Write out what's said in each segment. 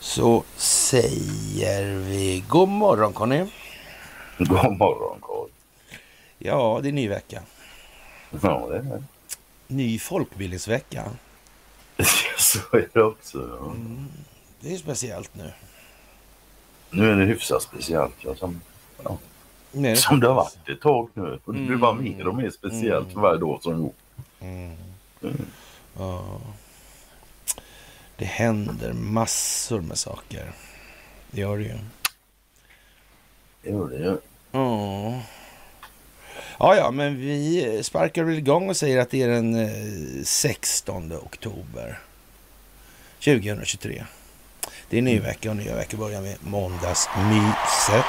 Så säger vi god morgon Conny. God morgon Carl. Ja, det är ny vecka. Ja, det är det. Ny folkbildningsvecka. Så är det också. Ja. Det är speciellt nu. Nu är det hyfsat speciellt. Ja, som, ja, Det som det har varit ett tag nu. Och det blir bara mer och mer speciellt för varje dag som går. Ja. Det händer massor med saker. Det gör det ju. Det gör det ju. Ja. Ja, ja, men vi sparkar väl igång och säger att det är den eh, 16 oktober 2023. Det är ny vecka och nya veckor börjar med måndagsmyset.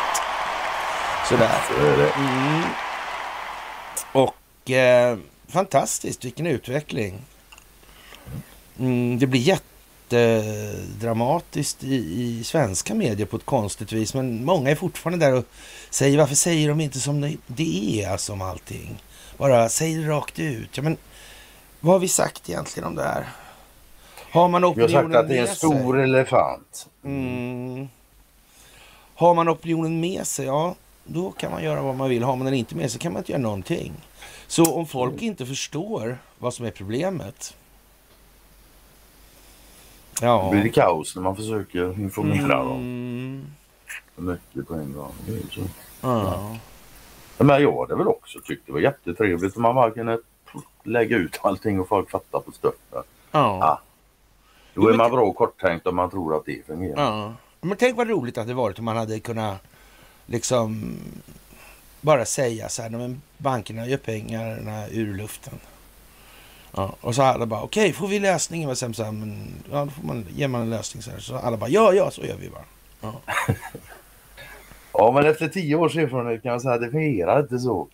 Sådär. Så är det. Mm. Och eh, fantastiskt, vilken utveckling. Mm, det blir jättedramatiskt i, i svenska medier på ett konstigt vis. Men många är fortfarande där och säger varför säger de inte som det- är, alltså om allting. Bara säg det rakt ut. Ja, men vad har vi sagt egentligen om det här? Har man Vi har opinionen sagt att det är en stor sig? elefant. Mm. Har man opinionen med sig, ja, då kan man göra vad man vill. Har man den inte med sig kan man inte göra någonting. Så om folk inte förstår vad som är problemet. Då Ja. blir det kaos när man försöker informera dem Mm. för mycket på en gång. Det så. Ja. Men jag hade väl också tyckt det var jättetrevligt om man bara kunde lägga ut allting och folk fattar på störten. Ja. Då Jo, är man bra och korttänkt om man tror att det fungerar. ja. Men tänk vad roligt att det varit om man hade kunnat liksom bara säga så här, "Nej, men bankerna gör pengarna ur luften. Ja, och så alla bara, okej, får vi lösningen? Och sen så här, men, ja, då får man, ger man en lösning så här. Så alla bara, ja, ja, så gör vi bara. Ja, men efter tio års erfarenhet kan jag säga att det fungerar inte så.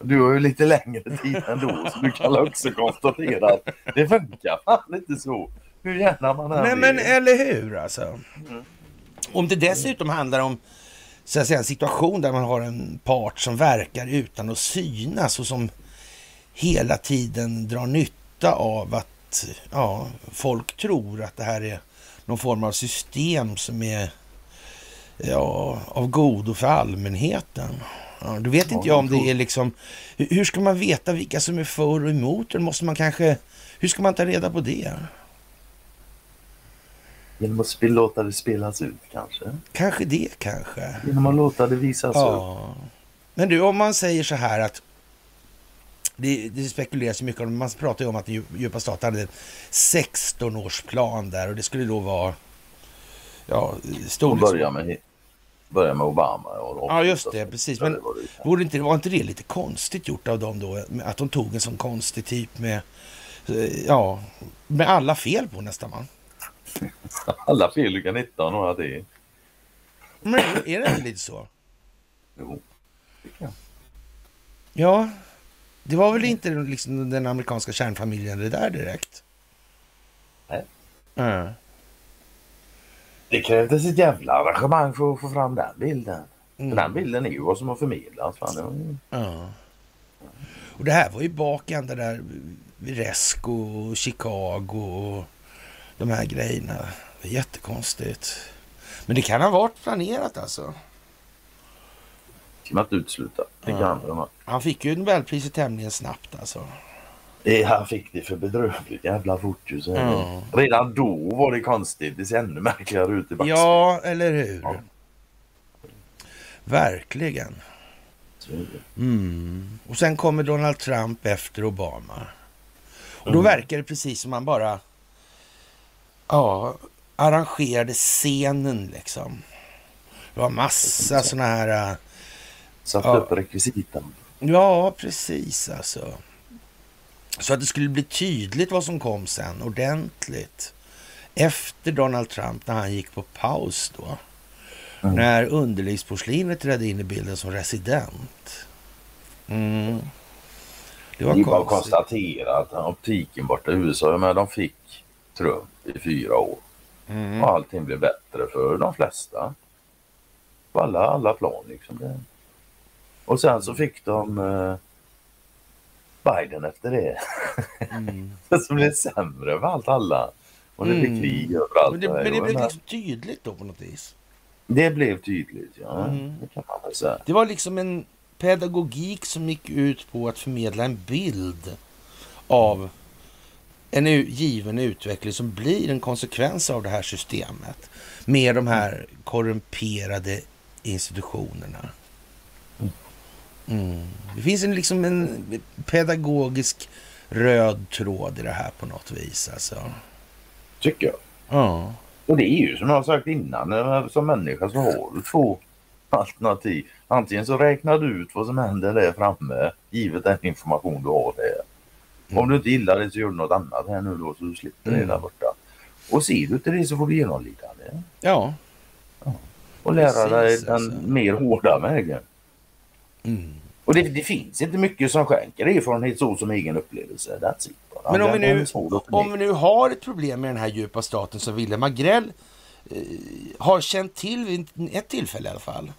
Du har ju lite längre tid ändå så du kan också konstatera att det funkar fan inte så. Hur gärna man än Nej, men eller hur alltså? Om det dessutom handlar om så att säga, en situation där man har en part som verkar utan att synas och som hela tiden drar nytta av att ja, folk tror att det här är någon form av system som är ja, av godo för allmänheten. Ja, då vet inte jag om det är liksom... Hur hur ska man veta vilka som är för och emot? Eller måste man kanske... Hur ska man ta reda på det? Genom att låta det spelas ut kanske. Kanske det kanske. Genom att låta det visas upp. Ja. Men du, om man säger så här att det, det spekuleras ju mycket om, man pratar ju om att djupa staten hade en 16-årsplan där och det skulle då vara ja, storleks... börja med, börja med Obama. Och Ja, just det, precis. Men var inte, var inte det lite konstigt gjort av dem då? Att de tog en sån konstig typ med, eh, ja, med alla fel på nästan va? Alla fel du kan hitta och några till. Men är det inte lite så? Jo. tycker jag. Ja, det var väl inte liksom den amerikanska kärnfamiljen det där direkt? Nej. Ja. Det krävdes ett jävla arrangemang för att få fram den bilden. Mm. Den bilden är ju vad som har förmedlats. Fan. Det Ja. Och det här var ju bak ända där vid Resco och Chicago och de här grejerna. Det är jättekonstigt. Men det kan ha varit planerat alltså. man inte utesluta. Det Ja. kan de. Han fick ju Nobelpriset tämligen snabbt alltså. Det, han fick det för bedrövligt jävla fort ju. Så det. Ja. Redan då var det konstigt. Det ser ännu märkligare ut i backspegeln. Ja, eller hur? Ja. Verkligen. Det. Mm. Och sen kommer Donald Trump efter Obama. Och då Mm. verkar det precis som man bara ja, arrangerade scenen liksom. Det var massa såna här... äh, Satt Ja. upp rekvisitan. Ja, precis alltså. Så att det skulle bli tydligt vad som kom sen, ordentligt. Efter Donald Trump, när han gick på paus då. Mm. När underlivsporslinet trädde in i bilden som resident. Mm. Det var Det är bara att konstigt. konstatera att optiken borta i USA, men de fick Trump i fyra år. Mm. Och allting blev bättre för de flesta. På alla, alla plan liksom. Det. Och sen så fick de... Eh, Biden efter det. Mm. det blir sämre för allt alla. Och det Mm. krig överallt. Men det, men det blev liksom tydligt då på något vis. det blev tydligt, ja. Mm. Det kan man väl säga. Det var liksom en pedagogik som gick ut på att förmedla en bild av en given utveckling som blir en konsekvens av det här systemet med de här korrumperade institutionerna. Mm. Det finns en, liksom en pedagogisk röd tråd i det här på något vis. Alltså. Tycker jag. Ja. Och det är ju som jag har sagt innan, eh, som människa så har du två alternativ. Antingen så räknar du ut vad som händer där framme, givet den information du har där. Om du inte gillar det så gör du något annat här nu då så du slipper det Mm. där borta. Och ser du inte det så får du genomlida det. ja. Och lära dig Precis, den alltså. mer hårda vägen. Mm. Och det, det finns inte mycket som skänker erfarenhet så som egen upplevelse. That's it. bara. Men om vi Den nu- Om vi nu har ett problem med den här djupa staten som Wilhelm Agrell eh, har känt till vid ett tillfälle i alla fall.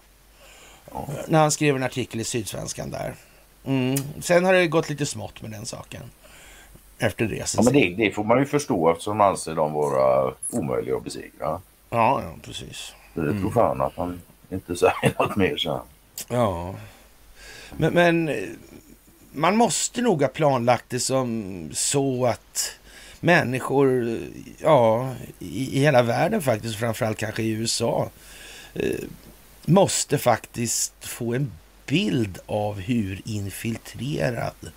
När han skrev en artikel i Sydsvenskan där. Mm. Sen har det gått lite smått med den saken. Efter det. Ja, men det, det får man ju förstå eftersom man anser dem vara omöjliga att besegra. ja, ja, precis. Det tror fan att han inte säger något mer sen. Ja. Men, men man måste nog ha planlagt det som så att människor, ja, i, i hela världen faktiskt, framförallt kanske i USA, eh, måste faktiskt få en bild av hur infiltrerad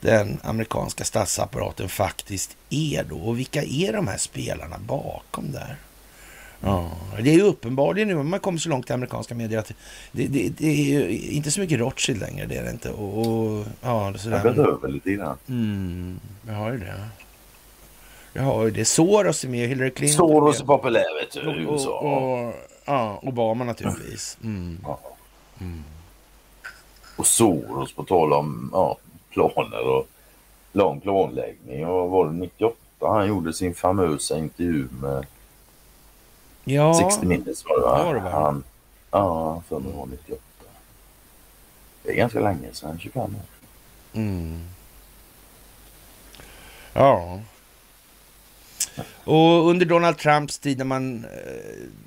den amerikanska statsapparaten faktiskt är då. Och vilka är de här spelarna bakom där? Ja, det är ju uppenbarligen nu, man kommer så långt i amerikanska medier att det, det, det är ju inte så mycket Rothschild längre, det är det inte. Och, och ja, det Jag sådär. gått över lite grann. Mm, jag har ju det. Jag har ju det. Soros är med, Hillary Clinton. Soros är populär vet du, i och, USA. och, och, ja, Obama naturligtvis. Mm. Ja. Och Soros på tal om ja, planer och lång planläggning. Och var det 98 han gjorde sin famösa intervju med Ja, 60 Minutes var det va? var det, va? Han, ja, för mig var 98. Det är ganska länge sedan, 25 år. Mm. Ja. Och under Donald Trumps tid när man eh,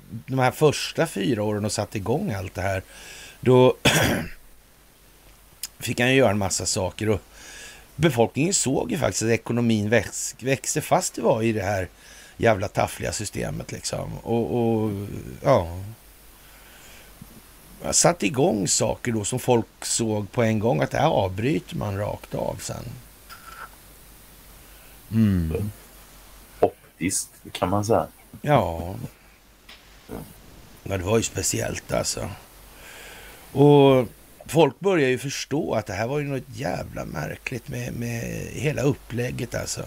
de här första fyra åren och satte igång allt det här, då fick han ju göra en massa saker och befolkningen såg ju faktiskt att ekonomin väx, växte fast det var i det här jävla taffliga systemet liksom. Och, och ja, jag satte igång saker då som folk såg på en gång att det här avbryter man rakt av sen. Mm. Optiskt kan man säga. Ja. ja, det var ju speciellt alltså. Och folk börjar ju förstå att det här var ju något jävla märkligt med, med hela upplägget alltså.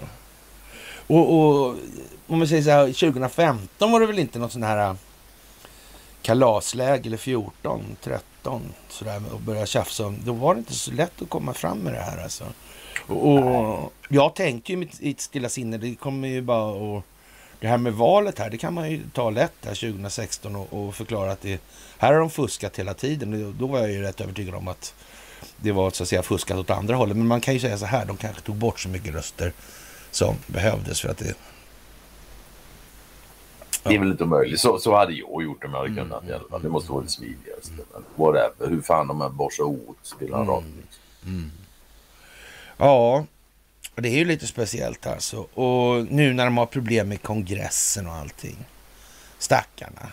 Och, och om man säger så här, 2015 var det väl inte något sån här kalasläge eller 14, 13 sådär och börja tjafsa om. Då var det inte så lätt att komma fram med det här alltså. Och, och jag tänkte ju i mitt, stilla sinne, det kommer ju bara att det här med valet här, det kan man ju ta lätt här 2016 och, och förklara att det, här har de fuskat hela tiden. Då var jag ju rätt övertygad om att det var så att säga fuskat åt andra hållet. Men man kan ju säga så här, de kanske tog bort så mycket röster som behövdes för att det... Det är väl inte omöjligt. Så, så hade jag gjort om jag hade Mm, kunnat i alla fall. Det måste vara det smidigaste. Men whatever. Hur fan de här borsar åt spelar Mm. roll. Ja, och det är ju lite speciellt alltså. Och nu när de har problem med kongressen och allting. Stackarna.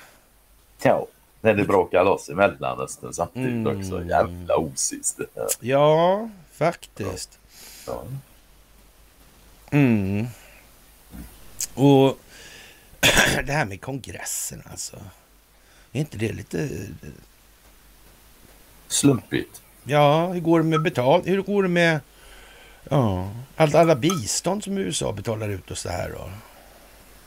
Ja, när det brakar loss i Mellanöstern samtidigt Mm. också. Jävla osis det här. Ja, faktiskt. Ja. Mm. Och det här med kongressen alltså. Är inte det lite... Slumpigt. Ja, hur går det med betal... Hur går det med... Ja, allt, alla bistånd som USA betalar ut och så här då?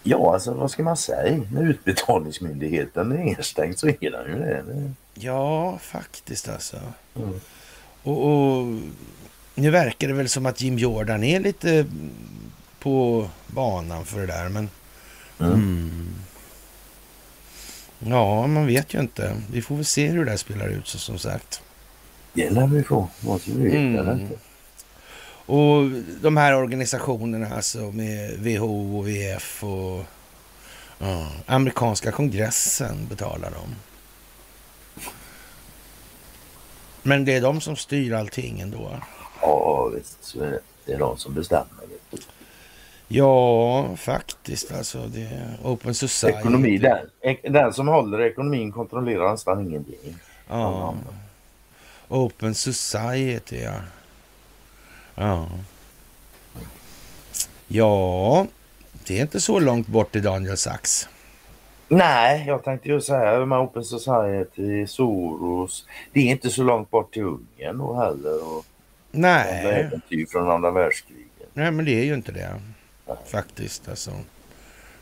Ja, alltså vad ska man säga? När utbetalningsmyndigheten är nedstängd så är den ju det. Ja, faktiskt alltså. Mm. Och, och nu verkar det väl som att Jim Jordan är lite på banan för det där, men... Mm. Mm. Ja, man vet ju inte. Vi får väl se hur det där spelar ut sig som sagt. Det lär vi få. Vad vi vet Mm. eller inte. Och de här organisationerna alltså med WHO och VF och ja, amerikanska kongressen betalar dem. Men det är de som styr allting ändå. Ja visst, det. Är de som bestämmer. Ja, faktiskt alltså. Det är Open Society. Ekonomi, den, den som håller ekonomin kontrollerar nästan ingenting. Ja. Open Society, ja. Ja. Ja, det är inte så långt bort till Daniel Sachs. Nej, jag tänkte ju säga med Open Society, Soros. Det är inte så långt bort till Ungern då heller. Och Nej, äventyr från andra världskriget. nej men det är ju inte det. Faktiskt alltså.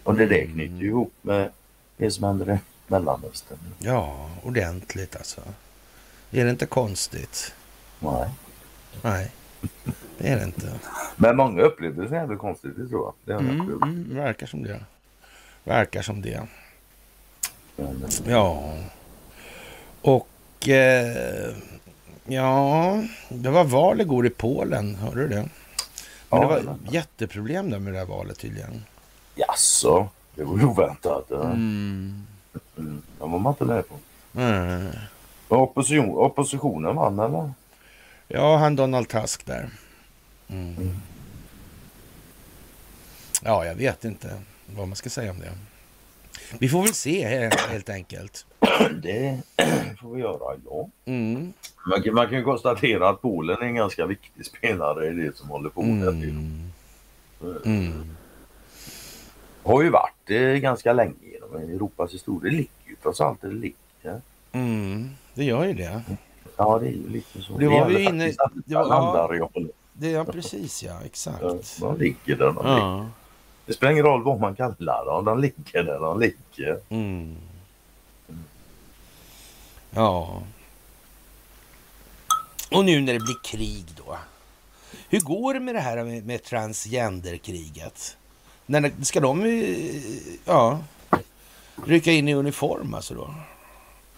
Och det där knyter ju ihop med det som händer i Mellanöstern. Ja, ordentligt alltså. Är det inte konstigt? Nej. Nej, det är det inte. Men många upplevde det som jävligt konstigt, det tror jag. Det Mm, mm, verkar som det. Verkar som det. Ja. Och eh, ja, det var val igår i Polen. Hörde du det? Men Ja, det var men- jätteproblem där med det här valet tydligen. Jaså, det var ju oväntat. Ja. Mm. Mm. Det var man inte med på. Mm. Opposition, oppositionen vann eller? Ja, han Donald Tusk där. Mm. Ja, jag vet inte vad man ska säga om det. Vi får väl se he- helt enkelt. Det får vi göra, ja. Mm. Man kan, man kan konstatera att Polen är en ganska viktig spelare i det som håller på där. Mm. Mm. Har ju varit det ganska länge genom Europas historia. Det ligger ju trots allt det ligger. Mm. Det gör ju det. Ja, det är ju lite så. Det var vi inne- det var- landareal. det ja, precis ja, Ja, exakt. de ligger där de ligger. Ja. Det spelar ingen roll vad man kallar dem. De ligger där de ligger. Mm. Ja. Och nu när det blir krig då. Hur går det med det här med, med transgenderkriget? När ska de eh, ja, rycka in i uniform alltså då?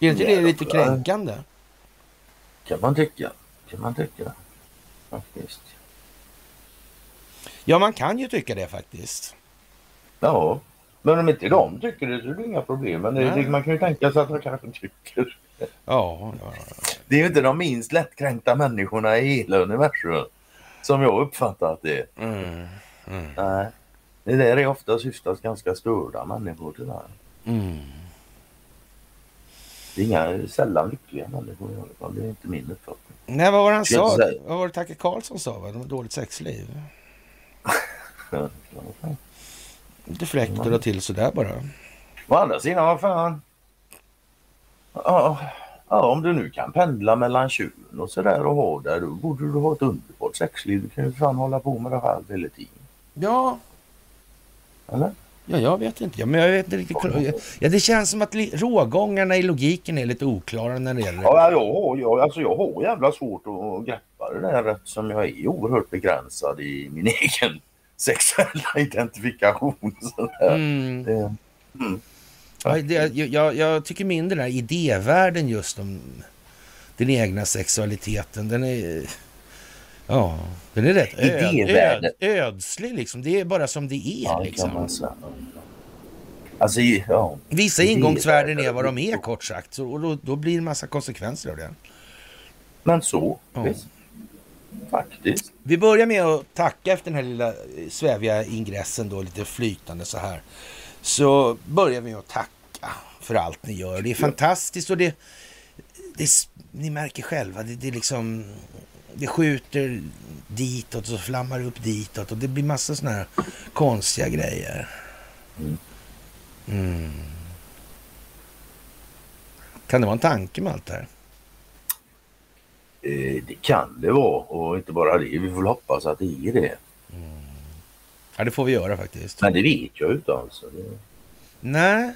Är inte det lite kränkande? Kan man tycka. Kan man tycka. Faktiskt. Ja, man kan ju tycka det faktiskt. Ja. Men om inte de tycker det så är det inga problem. Men det, man kan ju tänka sig att de kanske tycker. Ja, ja, ja. Det är ju inte de minst lättkränkta människorna i hela universum. Som jag uppfattar att det är. Mm, mm, Nej. Det där är ofta syftas ganska störda människor tyvärr. mm. Det är inga sällan lyckliga människor i alla fall. Det är inte min uppfattning. Nej, vad var det han Ska sa? Vad var det Tacke Karlsson sa? Va? De har dåligt sexliv. Lite fräckt att dra till sådär bara. Å andra sidan, vad fan. Ja, ja, om du nu kan pendla mellan tjuren och sådär och ha det, då borde du ha ett underbart sexliv. Du kan ju fan hålla på med det själv hela tiden. Ja, Eller? Ja jag vet inte. Ja, men jag vet inte riktigt. Ja, det känns som att rågångarna i logiken är lite oklara när det gäller Ja, jag har, jag, alltså jag har jävla svårt att greppa det där eftersom jag är oerhört begränsad i min egen sexuella identifikation. Mm. Det, Ja, det, jag, tycker mindre där idévärlden just om den egna sexualiteten. Den är... Ja, den är rätt öd, öd, ödslig liksom. Det är bara som det är ja, det liksom. Alltså, ja. Vissa ingångsvärden är vad de är kort sagt. Så, och då, då blir det en massa konsekvenser av det. Men så, Ja. visst. Faktiskt. Vi börjar med att tacka efter den här lilla eh, sväviga ingressen då, lite flytande så här. Så börjar vi med att tacka för allt ni gör. Det är fantastiskt och det, det ni märker själva, det, det är liksom, det skjuter ditåt och så flammar det upp ditåt och det blir massa sådana här konstiga grejer. Mm. Mm. Kan det vara en tanke med allt det här? Eh, det kan det vara och inte bara det. Vi får hoppas att det är det. Ja, det får vi göra faktiskt. Men det vet jag ju inte alltså. Det... Nej,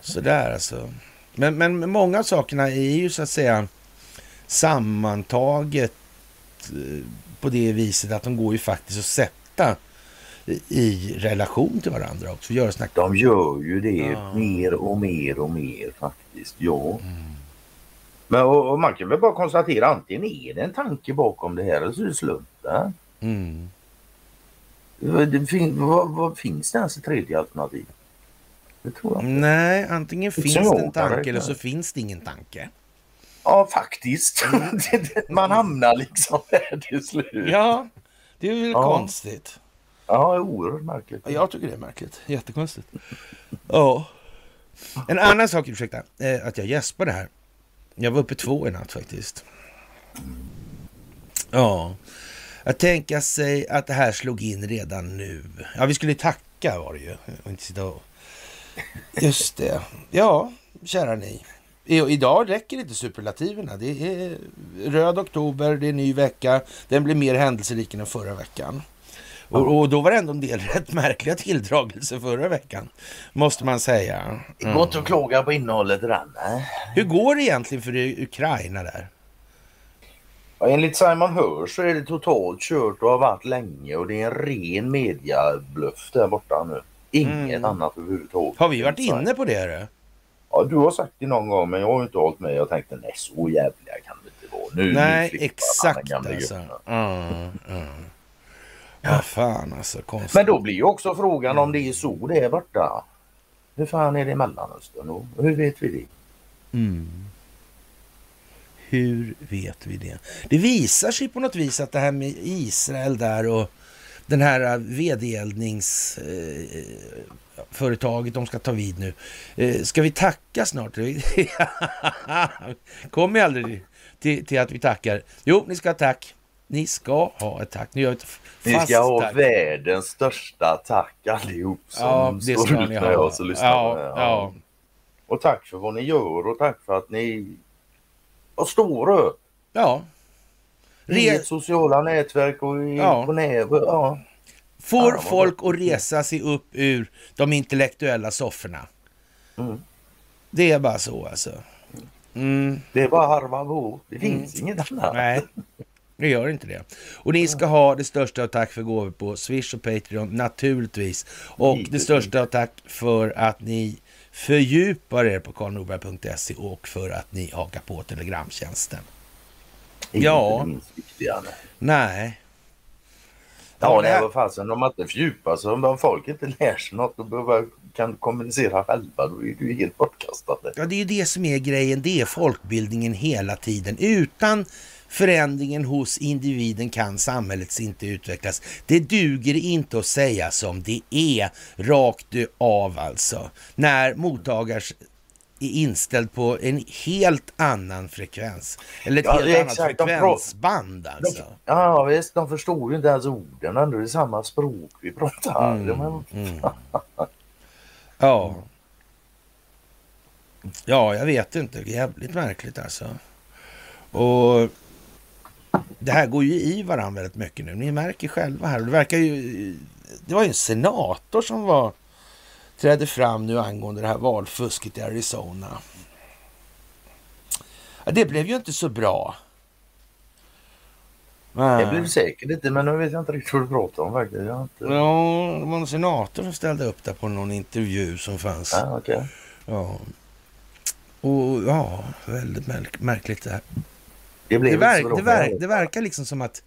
sådär alltså. Men, men många av sakerna är ju så att säga sammantaget eh, på det viset att de går ju faktiskt att sätta i- relation till varandra också. Göra såna De gör ju det Ja. mer och mer och mer faktiskt. Ja. Men och, och man kan väl bara konstatera antingen är det en tanke bakom det här eller så är det slump. Mm. Det fin, vad, vad finns det ens ett tredje alternativ? Det tror jag. Nej, antingen finns det en tanke eller så finns det ingen tanke. Ja, faktiskt. Man hamnar liksom där till slut. Ja, det är väl Ja. konstigt. Ja, oerhört märkligt. Jag tycker det är märkligt. Jättekonstigt. Ja. En annan sak, ursäkta, eh, att jag gäspade här. Jag var uppe två i natt faktiskt. Ja. Att tänka sig att det här slog in redan nu. Ja, vi skulle tacka var det ju. Och inte sitta och... Just det. Ja, kära ni. Idag räcker inte superlativerna. Det är röd oktober, det är ny vecka. Den blir mer händelserik än förra veckan. Och, och då var det ändå en del rätt märkliga tilldragelser förra veckan. Måste man säga. Det går inte att klaga på innehållet i den. Hur går det egentligen för Ukraina där? Ja, enligt Simon Hirsch så är det totalt kört och har varit länge och det är en ren mediabluff där borta nu. Inget Mm. annat överhuvudtaget. Har vi varit inne på det? Då? Ja, du har sagt det någon gång men jag har inte hållit med. Jag tänkte nej så jävliga kan det inte vara. Nu, nu Nej, han, exakt alltså. gubben. Ja, ja. Fan alltså. Konstigt. Men då blir ju också frågan om det är så det är borta. Hur fan är det i Mellanöstern och hur vet vi det? Mm. Hur vet vi det? Det visar sig på något vis att det här med Israel där och den här vedeldningsföretaget de ska ta vid nu. Eh, Ska vi tacka snart? Kommer ju aldrig till, till att vi tackar. Jo, ni ska ha tack. Ni ska ha ett tack. Nu gör ett Ni ska ha tack. världens största tack allihop som Ja, det står ut ni med oss och lyssnar Ja, det. ja. Och tack för vad ni gör och tack för att ni vad står upp ja. i Re- ert sociala nätverk och i, Ja. på nätet. Ja. Får Ja, folk att resa sig upp ur de intellektuella sofforna. Mm. Det är bara så alltså. Mm, Det är bara harva på. Det finns inget annat. nej, det gör inte det. Och ni ska ha det största av tack för gåvor på Swish och Patreon naturligtvis. Och det största av tack för att ni fördjupar er på karlnorberg.se och för att ni hakar på telegramtjänsten. Ja. nej. Nej. Ja, här- var fasen. Om man inte fördjupar sig, om folk inte lär sig något och behöver, kan kommunicera själva, då är ju helt bortkastat. Ja, det är ju det som är grejen. Det är folkbildningen hela tiden. Utan förändringen hos individen kan samhället inte utvecklas. Det duger inte att säga som det är rakt av alltså. När mottagars inställd på en helt annan frekvens. Eller ett Ja, helt annat exakt. De frekvensband alltså. Ja visst, de förstår ju inte ens orden ändå. Det är samma språk vi pratar. Mm, De är- mm. Ja. Ja, jag vet inte. Jävligt märkligt alltså. Och det här går ju i varandra väldigt mycket nu. Ni märker själva här. Det verkar ju... Det var ju en senator som var trädde fram nu angående det här valfusket i Arizona. Ja, det blev ju inte så bra. Det blir säkert inte, men nu vet jag inte riktigt vad du pratar om faktiskt. Jag inte... Ja, det var en senator som ställde upp där på någon intervju som fanns. Ja, okej. Ja. Och ja, väldigt märk- märkligt det här. Det blev Det, verk, det, verk, det verkar liksom som att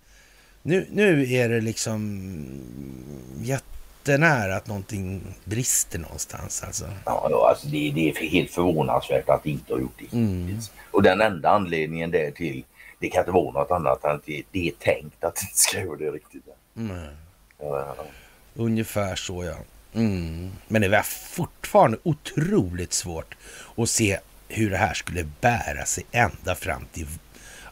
nu, nu är det liksom jättenära att någonting brister någonstans alltså. Ja, ja, alltså det, det är helt förvånansvärt att det inte har gjort det Mm. Och den enda anledningen där till det kan inte vara något annat än att det, det är tänkt att det inte ska göra det riktigt. Mm. Ja, ja. Ungefär så ja. Mm. Men det var fortfarande otroligt svårt att se hur det här skulle bära sig ända fram till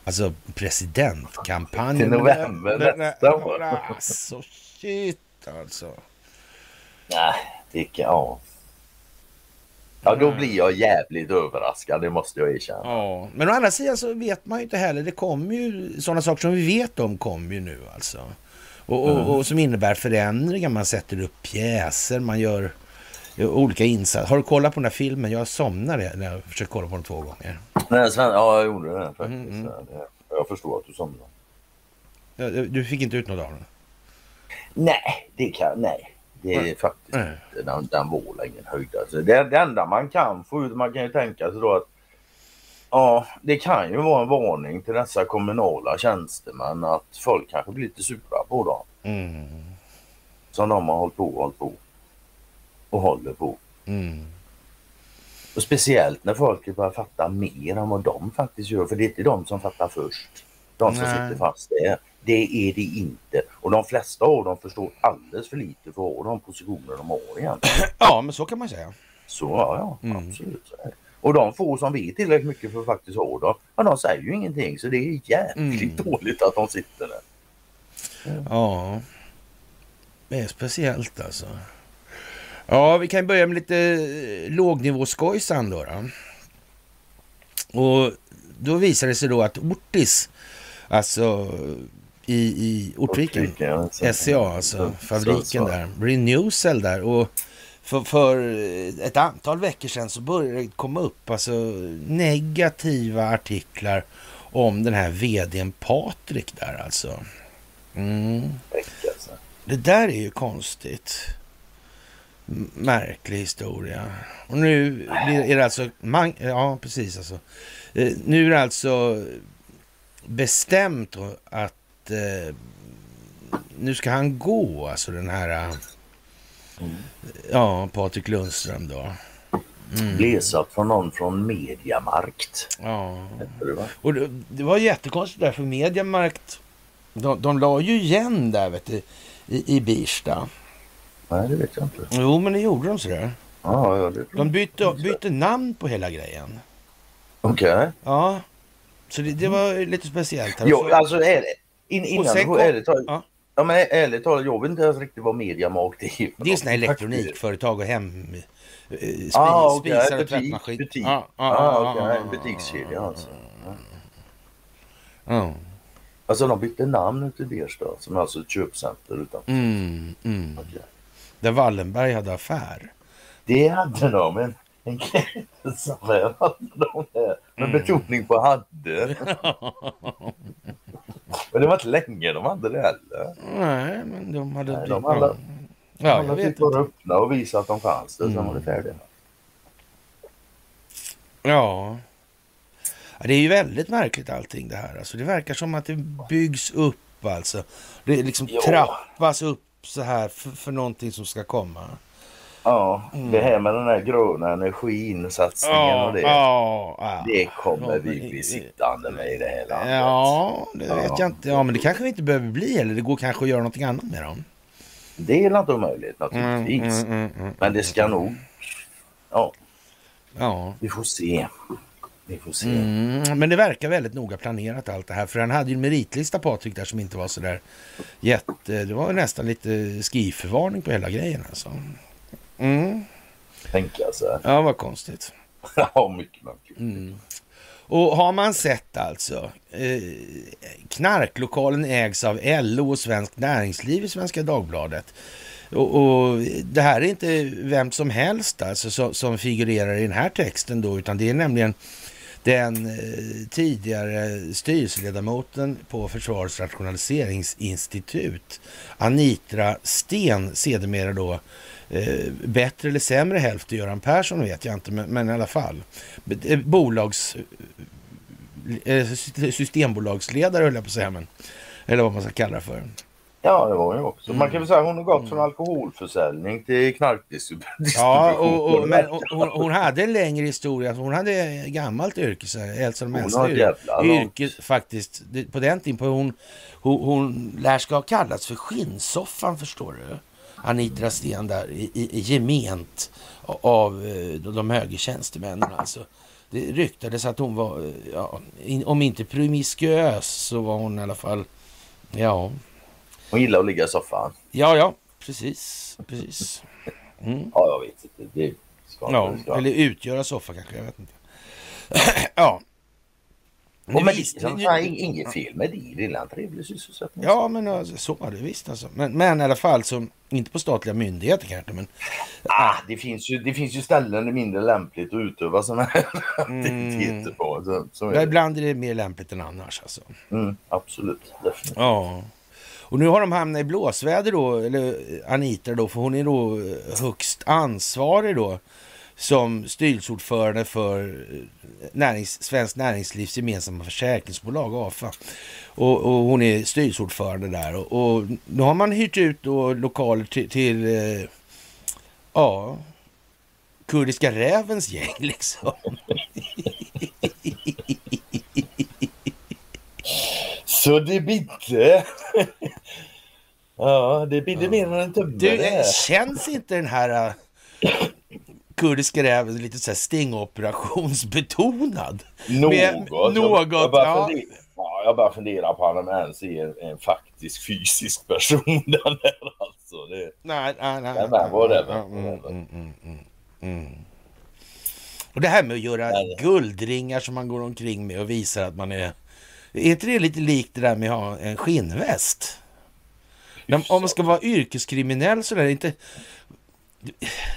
alltså presidentkampanjen. Till november nästa år. Alltså shit alltså. Nej, det kan... Ja. Ja, då blir jag jävligt överraskad, det måste jag erkänna. Ja, men å andra sidan så vet man ju inte heller. Det kommer ju sådana saker som vi vet om kommer ju nu alltså. Och, och, och som innebär förändringar. Man sätter upp pjäser, man gör eh, olika insatser. Har du kollat på den här filmen? Jag somnade när jag försökte kolla på den två gånger. Nej, Sven, ja, jag gjorde det faktiskt. Mm, mm. Jag förstår att du somnade. Du fick inte ut något av den? Nej, det kan... Nej. Det är faktiskt Nej. inte. Den, den var ingen höjd. Alltså, det, det enda man kan få ut, man kan ju tänka sig då att Ja, det kan ju vara en varning till dessa kommunala tjänstemän att folk kanske blir lite sura på dem. Mm. Som de har hållit på och hållit på. Och håller på. Mm. Och speciellt när folk börjar fatta mer än vad de faktiskt gör. För det är inte de som fattar först. De som Nej. sitter fast där. Det är det inte. Och de flesta av dem förstår alldeles för lite för att de positioner de har egentligen. Ja, men så kan man säga. Så ja, ja Mm. absolut. Och de få som vet tillräckligt mycket för att faktiskt ha dem, ja, de säger ju ingenting. Så det är jäkligt Mm. dåligt att de sitter där. Ja, det är speciellt alltså. Ja, vi kan börja med lite eh, lågnivåskojsan då, då. Och då visar det sig då att Ortis, alltså i, i Ortviken, Ortviken, SCA, alltså så- fabriken så- där, Renewcell där. Och för, för ett antal veckor sedan så började det komma upp alltså negativa artiklar om den här vdn Patrik där alltså. Mm. Väckelse. Det där är ju konstigt. Märklig historia. Och nu är det alltså... Man, ja, precis alltså. Eh, Nu är det alltså bestämt då att eh, nu ska han gå, alltså den här... Mm. Ja, Patrik Lundström då. Mm. Lesatt från någon från Mediamarkt. Ja. Det, va? Och det, det var jättekonstigt där för Mediamarkt, de, de la ju igen där vet du, i, i Birsta. Nej, det vet jag inte. Jo, men det gjorde de sådär. Ja, ja, det De bytte, bytte namn på hela grejen. Okej. Ja, så det, det var lite speciellt. Här. Jo, alltså är det, in, innan sen du kom- ärligt talat. ja. Ja. men ärligt talat, jag vet inte ens riktigt vad Mediamarkt är. för det är sådana elektronikföretag och hem... eh, Spi, Ah, okej, spisar och tvättmaskin. butik. Ah, ja, okej, ja, en butikskedja alltså. Ja. Alltså de bytte namn i Bersta som är alltså ett köpcenter utanför. Mm, mm. Okej. Där Wallenberg hade affär. Det hade de, en, en klädesaffär hade de där. Med Mm. betoning på hade. Men det var inte länge de hade det heller. Nej, men de hade... Nej, de alla- jag Alla fick bara öppna och visa att de fanns där, sen Mm. var det färdigt. Ja. ja. Det är ju väldigt märkligt allting det här. Alltså, det verkar som att det byggs upp alltså. Det liksom Ja. trappas upp så här för, för någonting som ska komma. Ja, Mm. det här med den här gröna energin, satsningen och det. ja, ja. Det kommer Ja, vi bli sittande med i det här landet. Ja, det Ja. vet jag inte. Ja, men det kanske vi inte behöver bli eller det går kanske att göra någonting annat med dem. Det är inte omöjligt Mm, naturligtvis. mm, mm, mm. Men det ska nog... Ja, Ja, vi får se. Vi får se. mm, men det verkar väldigt noga planerat allt det här. För han hade ju en meritlista Patrik där som inte var så där jätte... Det var nästan lite skrivförvarning på hela grejen alltså. Mm. Tänka sig. Ja, vad konstigt. Ja, mycket möjligt. Mm. Och har man sett alltså, eh, knarklokalen ägs av LO och Svenskt Näringsliv i Svenska Dagbladet. Och, och det här är inte vem som helst alltså som, som figurerar i den här texten då, utan det är nämligen den eh, tidigare styrelseledamoten på Försvarets rationaliseringsinstitut, Anitra Sten, sedermera då eh, bättre eller sämre hälft till Göran Persson vet jag inte, men, men i alla fall. Eh, Bolags... eh, Systembolagsledare höll jag på att säga, men, eller vad man ska kalla det för. Ja, det var ju också. Man kan Mm. väl säga att hon har gått från alkoholförsäljning till knarkdistribution. Ja, och, och, men hon, hon- hon hade en längre historia. Hon hade gammalt yrke, så här, Elsa de äldsta yrke, faktiskt. På den tiden, på hon, hon, hon lär ska ha kallats för skinnsoffan, förstår du. Anitra Sten där, i, i, gement av eh, de, högre tjänstemännen alltså. Det ryktades att hon var, eh, ja, om inte promiskuös så var hon i alla fall, ja, Hon gillar att ligga i soffan. ja, ja, precis, precis. Mm. Ja, jag vet inte. Det ska Ja, det ska. eller utgöra soffa kanske, jag vet inte. ja. Och men visst- det är nu- fan inget fel med det. Det är en trevlig sysselsättning. Ja, men alltså, så var det visst alltså. Men, men i alla fall, så, inte på statliga myndigheter kanske, men Ah, det, finns ju, det finns ju ställen där det är mindre lämpligt att utöva sådana här aktiviteter på. Så, så är det. ibland är det mer lämpligt än annars alltså. Mm, absolut. Definitivt. Ja. Och nu har de hamnat i blåsväder då, eller Anita då, för hon är då högst ansvarig då som styrelseordförande för närings, Svenskt Näringslivs gemensamma försäkringsbolag, AFA. Och, och hon är styrelseordförande där. Och, och, nu har man hyrt ut då lokaler till, till eh, ja, Kurdiska rävens gäng liksom. Så det bidde. ja, det bidde mer än en tumme. Det. känns inte den här kurdiska räven lite så här stingoperationsbetonad? Något. Med, något, jag, bara ja. jag bara funderar på om han ens är en, en faktisk fysisk person den där alltså. Det, Nej, nej, nej. Mm, mm, mm, mm. Och det här med att göra Nej. guldringar som man går omkring med och visar att man är... Är inte det lite likt det där med att ha en skinnväst? Om man ska vara yrkeskriminell så är det inte...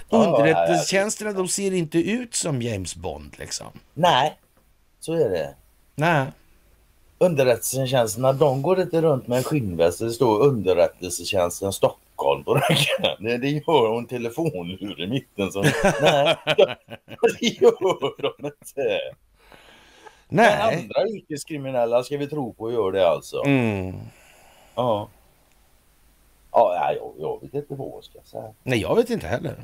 Underrättelsetjänsterna, de ser inte ut som James Bond liksom. nej, så är det. Nej. Underrättelsetjänsterna de går inte runt med en skinnväst. Det står underrättelsetjänsten Stockholm på ryggen. Det, det gör hon telefonlur i mitten. Så, nej, det gör de inte. Men Nej. andra yrkeskriminella ska vi tro på gör det alltså. Mm. Ja. Ja, jag, jag vet inte vad jag ska säga. Nej, jag vet inte heller.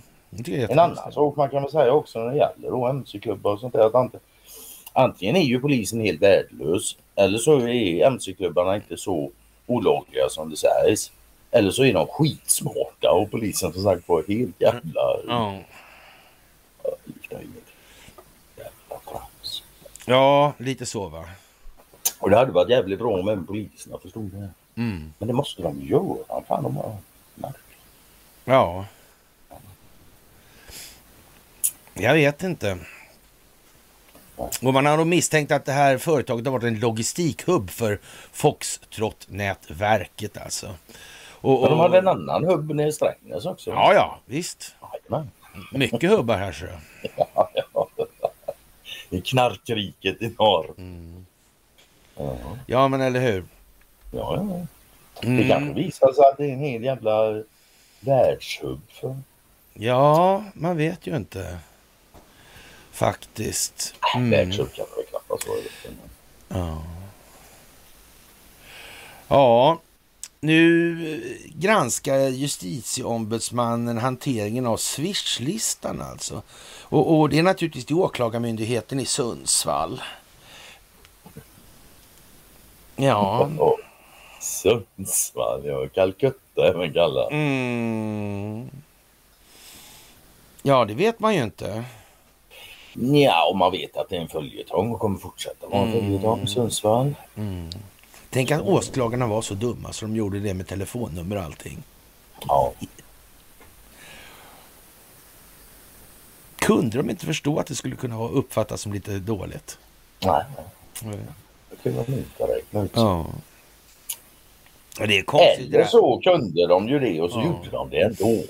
En annan sak man kan väl säga också när det gäller mc-klubbar och sånt där. Att ant- antingen är ju polisen helt värdelös eller så är mc-klubbarna inte så olagliga som det sägs. Eller så är de skitsmarta och polisen som sagt var helt jävla... Trams. ja, lite så va. Och det hade varit jävligt bra om även poliserna förstod det. Mm. Men det måste de göra. Fan, de har... Nej. Ja. Jag vet inte. Och man har nog misstänkt att det här företaget har varit en logistikhubb för Foxtrot-nätverket alltså. Och, Men de och- hade en annan hubb nere i Strängnäs också. Ja, ja, visst. Jajamän. Mycket hubbar här så. I knarkriket i norr. Mm. Ja, Ja, men eller hur. Ja, ja. Det Mm. kanske visar sig att det är en hel jävla världshubb för Ja, man vet ju inte. Faktiskt. Mm. världshubb kan det knappast vara. Ja. ja, nu eh, granskar justitieombudsmannen hanteringen av Swish-listan alltså. Och, och det är naturligtvis till Åklagarmyndigheten i Sundsvall. Ja. Sundsvall, ja. Calcutta även kallat. Mm. Ja, det vet man ju inte. Ja, och man vet att det är en följetong och kommer fortsätta vara en Mm. följetong. Sundsvall. Tänk att åklagarna var så dumma så de gjorde det med telefonnummer och allting. Ja. Kunde de inte förstå att det skulle kunna uppfattas som lite dåligt? Nej, det kunde de inte räkna ut. Ja. Ja, det är konstigt. Eller så kunde de ju det och så Ja. gjorde de det ändå.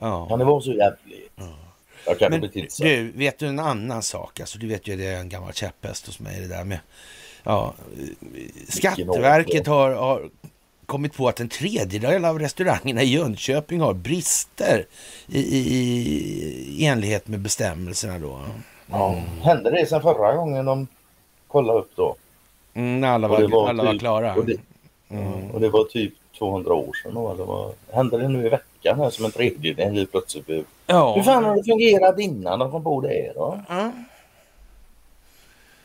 Ja. Kan det vara så jävligt? Jag kan Men bli du, vet du en annan sak? Alltså, du vet ju det är en gammal käpphäst hos mig det där med... Ja, Skatteverket har, har kommit på att en tredjedel av restaurangerna i Jönköping har brister i, i, i enlighet med bestämmelserna då. Ja. Hände det sen förra gången de kollade upp då? Mm, alla var, var alla var typ- klara. Och det, och det var typ 200 år sedan. Då. Det var, hände det nu i veckan här som en tredjedel helt plötsligt blev... Ja. Hur fan har det fungerat innan de kom på det då? Ja.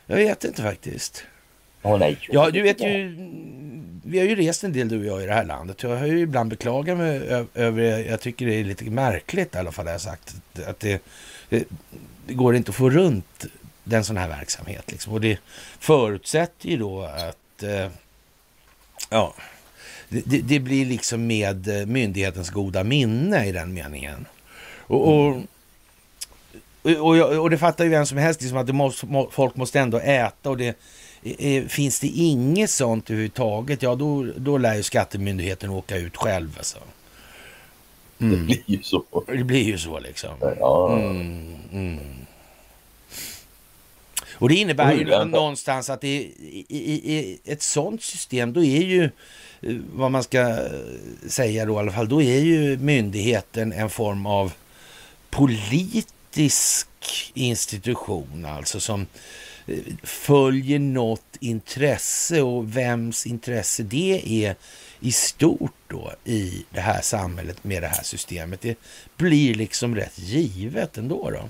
Jag vet inte faktiskt. Åh nej. Ja, du vet ju, vi har ju rest en del du och jag i det här landet. Jag har ju ibland beklagat mig över, jag tycker det är lite märkligt i alla fall, har jag sagt, att det, det, det går inte att få runt den sån här verksamhet. Liksom. Och det förutsätter ju då att, eh, ja, det, det, det blir liksom med eh, myndighetens goda minne i den meningen. Och, och, och, och, och det fattar ju vem som helst, liksom att det måste, må, folk måste ändå äta och det Eh, Finns det inget sånt överhuvudtaget, ja då, då lär ju skattemyndigheten åka ut själv. Alltså. Det Mm. blir ju så. Det blir ju så liksom. Mm, mm. Och det innebär ju någonstans att i, i, i ett sånt system, då är ju eh, vad man ska eh, säga då i alla fall, då är ju myndigheten en form av politisk institution alltså som eh, följer något intresse och vems intresse det är i stort då i det här samhället med det här systemet. Det blir liksom rätt givet ändå då.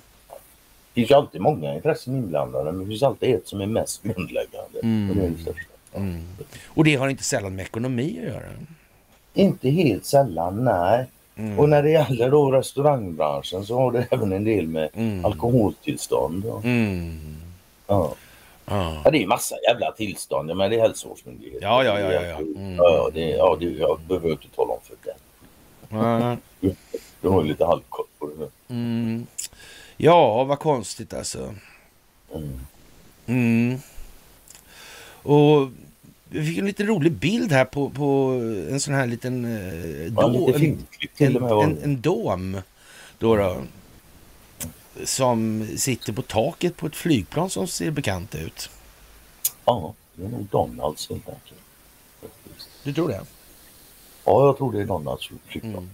Finns ju alltid många intressen inblandade men det finns alltid ett som är mest grundläggande. Mm. Och det är det största. Mm. Och det har inte sällan med ekonomi att göra. Inte helt sällan, nej. Mm. Och när det gäller då restaurangbranschen så har det även en del med Mm. alkoholtillstånd. Ja. Mm. Ja. Ja. Ja, det är massa jävla tillstånd. Men det är hälsovårdsmyndigheten. Ja, ja, ja, ja, ja. Mm. ja, det, ja det, jag behöver inte tala om för det. Ja. Du har ju lite halvkoll på det nu. Mm. Ja, vad konstigt alltså. Mm. Och vi fick en lite rolig bild här på, på en sån här liten... Eh, Ja, lite en, en, dom då, då. Som sitter på taket på ett flygplan som ser bekant ut. Ja, det är nog Donalds helt enkelt. Du tror det? Ja, jag tror det är Donalds flygplan.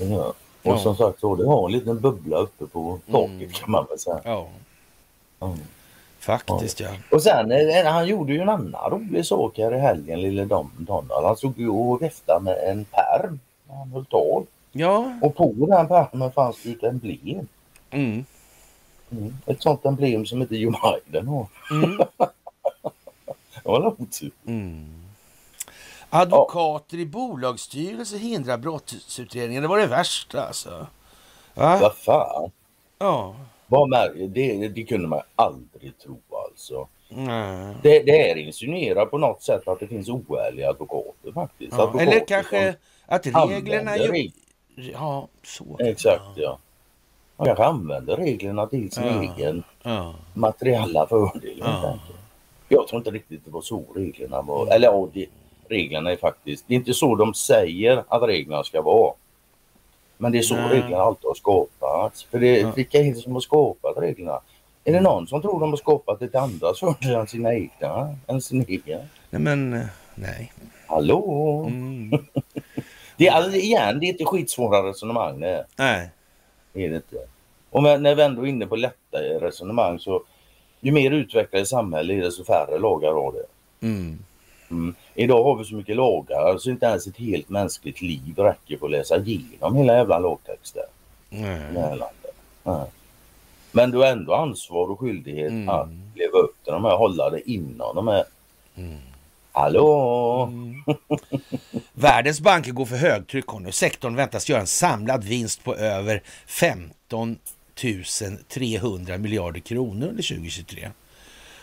Mm. Jag. Och Ja. som sagt så, det har en liten bubbla uppe på taket Mm. kan man väl säga. Ja, Ja. faktiskt ja. Och sen, eh, han gjorde ju en annan rolig sak här i helgen, lille Don, Donald. Han stod ju och viftade med en pärm när han höll tal. Ja, Och på den pärmen fanns det ju ett emblem. mm. Mm. Ett sånt emblem som inte Joe Biden har. Mm. Det var otur. Mm. Advokater i bolagsstyrelse hindrar brottsutredningen. Det var det värsta alltså. Va? Vad fan. Ja. Det, det kunde man aldrig tro alltså. Nej. Det, det här insinuerar på något sätt att det finns oärliga advokater faktiskt. Ja. Advokater Eller kanske att reglerna... Ju... Ja, så. Exakt ja. Man kanske använder reglerna till sin Ja. egen Ja. materiella fördel. Ja. Jag tror inte riktigt det var så reglerna var. Eller ja, det, reglerna är faktiskt, det är inte så de säger att reglerna ska vara. Men det är så Nej. reglerna alltid har skapats. För det, Ja. vilka är det som har skapat reglerna? Är det någon som tror de har skapat det till andras fördel än sina egna? Än sin egen? Nej, men eh, nej. Hallå? Mm. Det är, alltså, igen, det är inte skitsvåra resonemang det. Nej. Det är det inte. Och när vi ändå är inne på lätta resonemang så ju mer utvecklat samhälle är det så färre lagar har det. Mm. Mm. Idag har vi så mycket lagar så inte ens ett helt mänskligt liv räcker för att läsa igenom hela jävla lagtexten landet. Nej. Men du har ändå ansvar och skyldighet Mm. att leva upp till de här, hålla det inom de här. Mm. Hallå? Mm. Världens banker går för högtryck nu. Sektorn väntas göra en samlad vinst på över 15 300 miljarder kronor under 2023.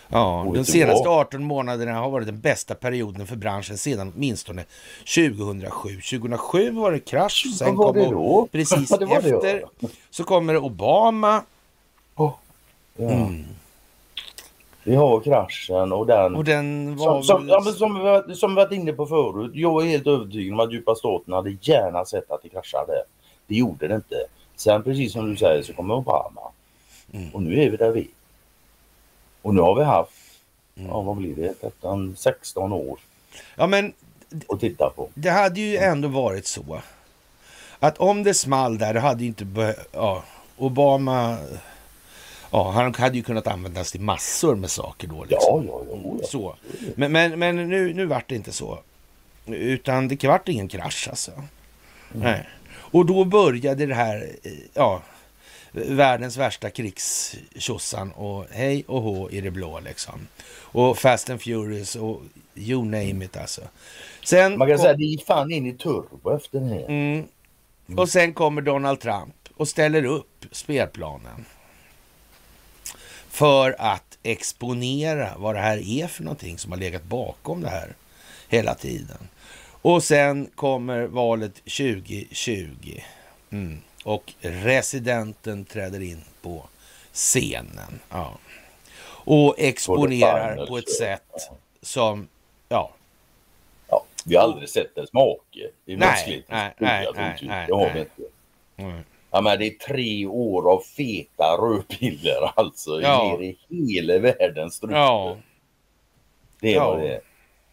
Ja, de senaste var. 18 månaderna har varit den bästa perioden för branschen sedan åtminstone 2007. 2007 var det krasch, sen kom det då? precis det var det, efter så kommer Obama. Åh, Ja. Mm. Vi har kraschen och den Och den var Som, som, ja, som, som vi varit inne på förut. Jag är helt övertygad om att djupa staten hade gärna sett att det kraschade. Det gjorde det inte. Sen precis som du säger så kommer Obama. Mm. Och nu är vi där vi är. Och nu har vi haft, Mm. ja vad blir det, 13, 16 år Ja, men att titta på. det hade ju ändå varit så att om det small där, då hade ju inte ja, Obama... Ja, han hade ju kunnat användas till massor med saker då. Liksom. Ja, ja, ja. ja. Så. Men, men, men nu, nu vart det inte så. Utan det vart ingen krasch alltså. Nej. Och då började det här, eh, ja, världens värsta krigstjosan och hej och hå i det blå liksom. Och Fast and Furious och you name it alltså. Sen Man kan kom- säga att det gick fan in i turbo efter det här. Mm. Och sen kommer Donald Trump och ställer upp spelplanen. För att exponera vad det här är för någonting som har legat bakom det här hela tiden. Och sen kommer valet 2020. Mm. Och residenten träder in på scenen. Ja. Och exponerar på ett sätt som, ja, Ja, vi har aldrig sett dess make. Det är Nej, nej, nej, Det har vi nej. inte. mm. Ja, men det är tre år av feta rödpiller alltså. Ja. Ner i hela världens strupe. ja. Det är Ja. vad det är.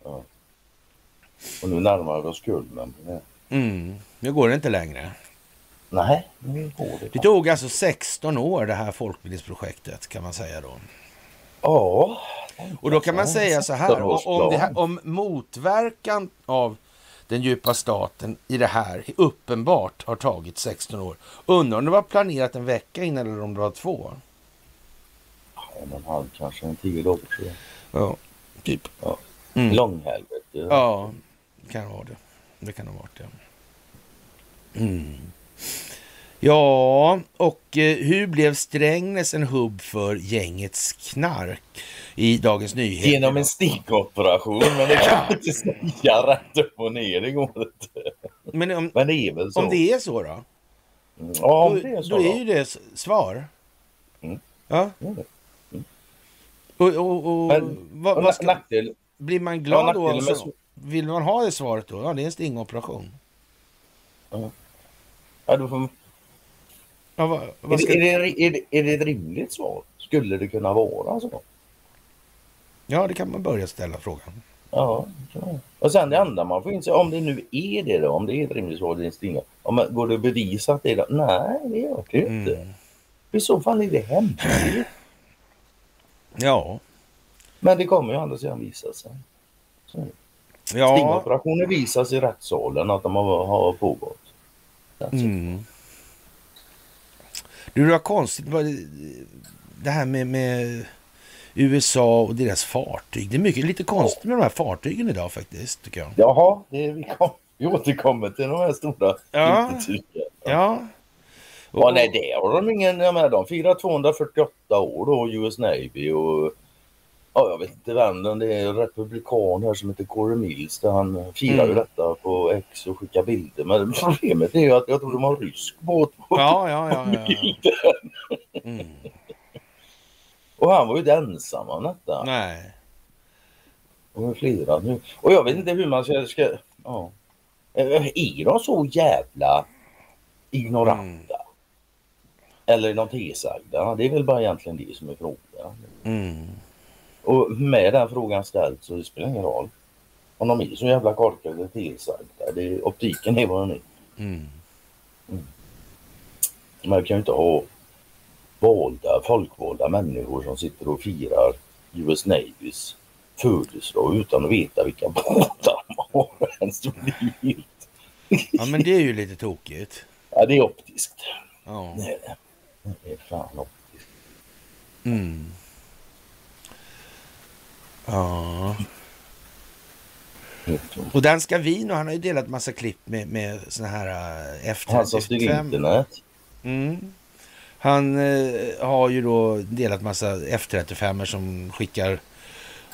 Ja. Och nu närmar vi oss kulmen. Ja. Mm, nu går det inte längre. Nej, nu går det. Det tog alltså 16 år det här folkbildningsprojektet kan man säga då. Ja. Och då kan man säga så här, om, det här, om motverkan av den djupa staten i det här uppenbart har tagit 16 år. Undrar om det var planerat en vecka innan eller om det var två? En och en halv, kanske en tio dagar tror jag. Ja, typ. Ja. Mm. Långhelvete. Ja, det kan vara det. Det kan ha varit det. Mm. Ja, och eh, hur blev Strängnäs en hubb för gängets knark i Dagens Nyheter? Genom en stickoperation, men det kan man inte säga rätt upp och ner. Det går inte. Men om, Men det är väl så. om det är så då? ja, om då, det är så. då är ju det svar. Mm. Ja. Mm. Och, och, och Men- vad, vad ska, nackdel, blir man ja, glad då? nackdelen med Alltså, vill man ha det svaret då? Ja, det är en stingoperation. ja, då får, Ja, vad, är, vad ska, det, är, det, är, det, är det ett rimligt svar? Skulle det kunna vara så? ja, det kan man börja ställa frågan. Ja. Och sen det andra man får inse, om det nu är det då, om det är ett rimligt svar, det är stinga. Om man, går det att bevisa att det är det? Nej, det gör det ju inte. Mm. I så fall är det hemligt. Ja, Men det kommer ju andra sidan visa sig. Så. ja. Stingoperationer visas i rättssalen att de har, har pågått. Alltså. Mm. Du, det var konstigt det- här med, med USA och deras fartyg. Det är mycket lite konstigt med de här fartygen idag faktiskt, tycker jag. Jaha, det, vi, kom, vi återkommer till de här stora Ja. Ja. Ja, nej, det har de ingen jag med. De firar 248 år då, US Navy och ja, jag vet inte den det är en republikan här som heter Corey Mills där han firar Mm. detta på X och skickar bilder. Men problemet är ju att jag tror de har rysk båt på Ja, ja, ja. ja. bilden. Mm. Och han var ju inte ensam om detta. Nej. Och med flera nu. Och jag vet inte hur man ska... ska ja. Är de så jävla ignoranta? Eller är de tesagda? Det är väl bara egentligen det som är frågan. Mm. Och med den frågan ställd så det spelar ingen roll. Om de är så jävla korkade eller tesagda. Det, optiken är vad den är. Mm. Man kan ju inte ha valda, folkvalda människor som sitter och firar US Navys födelsedag utan att veta vilka båtar de har. ens. Ja, men det är ju lite tokigt. Ja, det är optiskt. Ja. Det är det. Det är fan optiskt. Mm. Ja. Helt tomt. Och Dan Scavino, han har ju delat massa klipp med, med såna här äh, Han som styr F35. internet. Mm. Han eh, har ju då delat massa F35 som skickar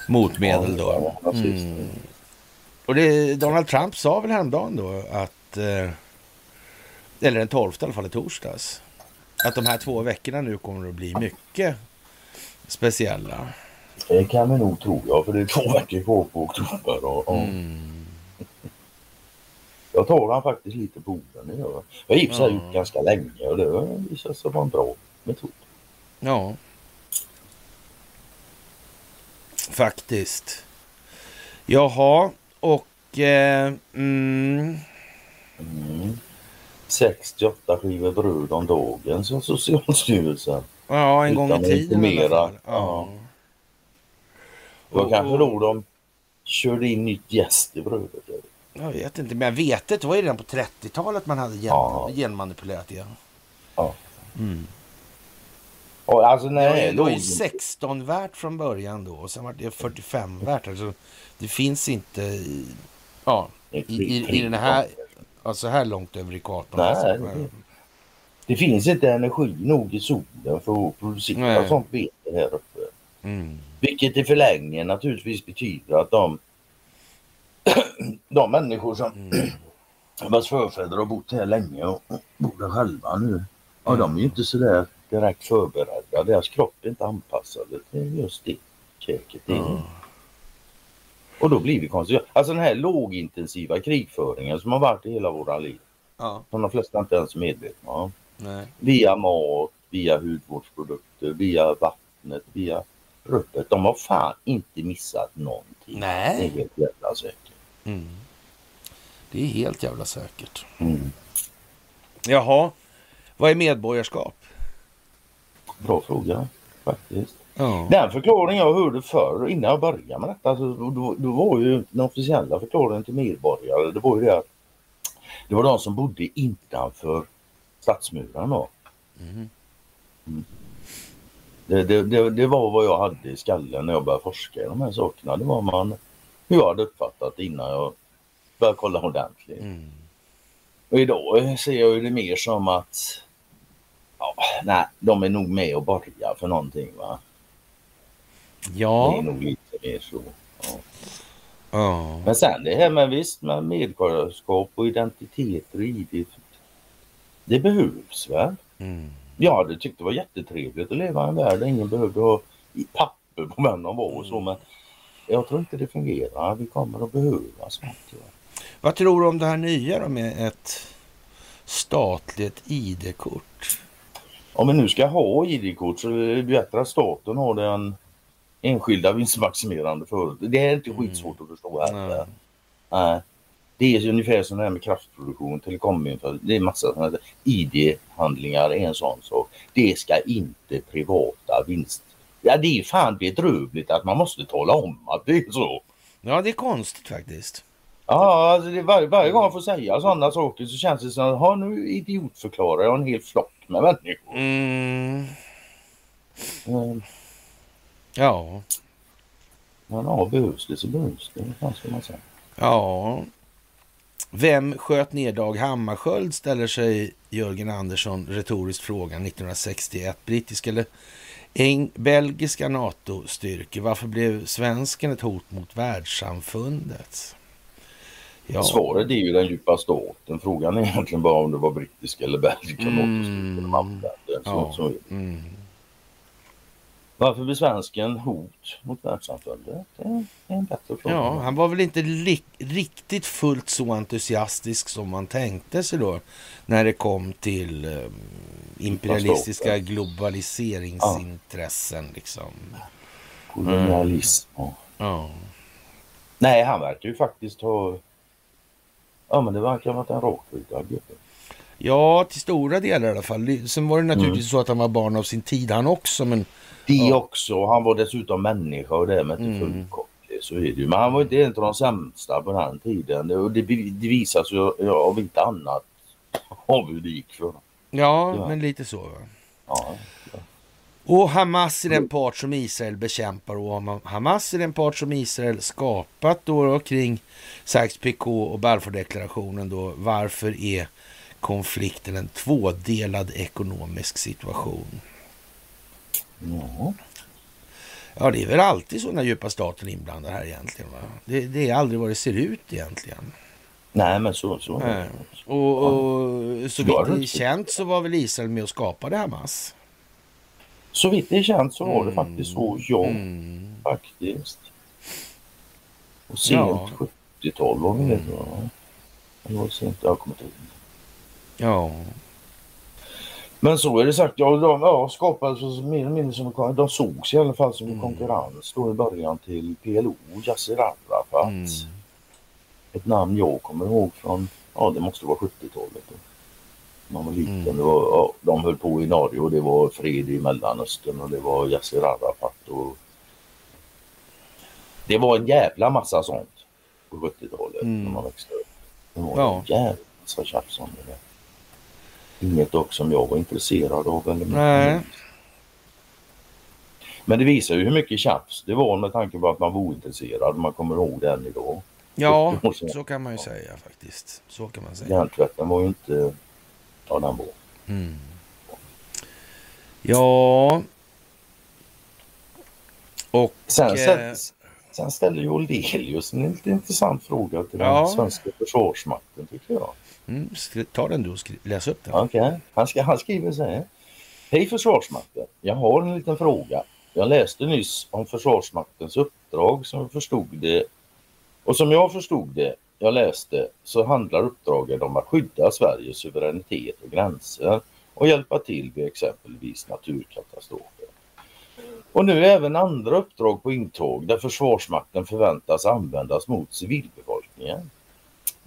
motmedel då. Mm. Och det, Donald Trump sa väl häromdagen då att, eh, eller den 12 i alla fall i torsdags, att de här två veckorna nu kommer att bli mycket speciella. Det kan vi nog tro ja, för det är två veckor kvar på oktober. Och, och Mm. Jag tar han faktiskt lite på orden. Jag har i och för sig Ja. gjort ganska länge och det visar sig vara en bra metod. Ja. Faktiskt. Jaha, och... Eh, mm, Mm. 68 skivor bröd om dagen, sa Socialstyrelsen. ja, en gång i tiden i alla fall. Ja. Det var Och- kanske och- då de körde in nytt jäst i brödet. Jag vet inte, men vetet var ju redan på 30-talet man hade gen, Ja. genmanipulerat det. Ja. Mm. Och alltså när det det var ju låg... 16 värt från början då och sen var det 45 värt. Alltså, det finns inte i, ja, i, i, i den här, alltså här långt över ekvatorn. Nej, alltså. det- Det finns inte energi nog i solen för att producera Nej. sånt vete här uppe. Mm. Vilket i förlängningen naturligtvis betyder att de, de människor som Mm. vars förfäder har bott här länge och bor där själva nu. Ja, de är ju inte sådär direkt förberedda. Deras kropp är inte anpassade till just det käket. Mm. Och då blir det konstigt. Alltså den här lågintensiva krigföringen som har varit i hela våra liv. Ja, Som de flesta inte ens är medvetna om. nej. Via mat, via hudvårdsprodukter, via vattnet, via rubbet. De har fan inte missat någonting. Det är Nej. helt jävla säkert. Mm. Det är helt jävla säkert. Mm. Jaha, Vad är medborgarskap? Bra fråga faktiskt. Ja. Den förklaring jag hörde förr innan jag började med detta, alltså, då, då var ju den officiella förklaringen till medborgare, det var ju det att det var de som bodde innanför stadsmuren då. Mm. Mm. Det, det, det, det, var vad jag hade i skallen när jag började forska i de här sakerna. Det var man, hur jag hade uppfattat innan jag började kolla ordentligt. Mm. Och idag ser jag ju det mer som att ja, nej, de är nog med och börjar för någonting. Va? Ja. Det är nog lite mer så. Ja. ja. Men sen det här med visst med medborgarskap och identitet och ID. Det behövs väl? Mm. Jag hade tyckt det var jättetrevligt att leva i en värld där ingen behövde ha papper på vem de var och så men jag tror inte det fungerar. Vi kommer att behöva sånt. Vad tror du om det här nya då med ett statligt ID-kort? Om vi nu ska ha ID-kort så är det bättre att staten har den enskilda vinstmaximerande företaget. Det är inte skitsvårt att förstå heller. Nej. Det är ungefär som det här med kraftproduktion, telekominför. Det är massa sådana ID-handlingar är en sån sak. Det ska inte privata vinst... Ja det är fan bedrövligt att man måste tala om att det är så. Ja det är konstigt faktiskt. Ja, alltså det, var, varje gång jag får säga sådana saker så känns det som att nu idiotförklarar jag en hel flock med människor. Mm. Mm. Ja. Men ja, behövs det så behövs det. Vad ska man säga? Ja. Vem sköt ner Dag Hammarskjöld ställer sig Jörgen Andersson retoriskt frågan 1961. Brittiska eller eng belgiska NATO-styrkor. Varför blev svensken ett hot mot världssamfundet? Ja. Svaret är ju den djupa staten. Frågan är egentligen bara om det var brittiska eller belgiska mm. NATO-styrkor ja. Mm. Varför blir svensken hot mot världssamfundet? Det är en bättre fråga. Ja, han var väl inte riktigt fullt så entusiastisk som man tänkte sig då när det kom till um, imperialistiska globaliseringsintressen. Ja. Liksom. Kolonialism. Mm. Ja. Nej, han verkar ju faktiskt ha... Ja, men det verkar ha varit en rakryggad gubbe. Ja, till stora delar i alla fall. Sen var det naturligtvis mm. så att han var barn av sin tid han också, men det ja. också. Han var dessutom människa och det med inte mm. Så är det ju. Men han var inte en av de sämsta på den tiden. Det, det, det visas ju av inte annat av hur det gick för Ja, ja. men lite så. Va? Ja, ja. Och Hamas är den part som Israel bekämpar och Hamas är den part som Israel skapat då, då kring Sykes-Picot och Balfour-deklarationen då. Varför är konflikten en tvådelad ekonomisk situation? Ja. Ja, det är väl alltid så när djupa staten är inblandad här egentligen. Va? Det, det är aldrig vad det ser ut egentligen. Nej, men så. så. Nej. Och, och så vitt det är känt så var väl Israel med och skapade Hamas? Så vitt det är känt så var det mm. faktiskt så, ja. Mm. Faktiskt. Och sent ja. 70-tal var det mm. det var sent, jag kommer inte ihåg. Ja. Men så är det sagt, ja, de ja, skapades mer eller mindre som de sågs i alla fall som mm. konkurrens då i början till PLO, Yasser Arafat. Mm. Ett namn jag kommer ihåg från, ja det måste vara 70-talet. Man var liten, mm. det var, ja, de höll på i Norge och det var fred i Mellanöstern och det var Yasser Arafat och det var en jävla massa sånt på 70-talet mm. när man växte upp. Det var ja. en jävla massa tjafs om det där inget dock som jag var intresserad av. Eller Nej. Men det visar ju hur mycket tjafs det var med tanke på att man var ointresserad. Man kommer ihåg det än idag. Ja, så kan man ju säga faktiskt. Så kan man säga. Hjärntvätten var ju inte... Ja, den var. Mm. Ja. Och... Sen, sen, sen ställer ju Olelius en lite intressant fråga till ja. den svenska försvarsmakten tycker jag. Mm, ta den du och läs upp den. Okej, okay. han, han skriver så här. Hej Försvarsmakten. Jag har en liten fråga. Jag läste nyss om Försvarsmaktens uppdrag som jag förstod det. Och som jag förstod det, jag läste, så handlar uppdraget om att skydda Sveriges suveränitet och gränser och hjälpa till vid exempelvis naturkatastrofer. Och nu är även andra uppdrag på intåg där Försvarsmakten förväntas användas mot civilbefolkningen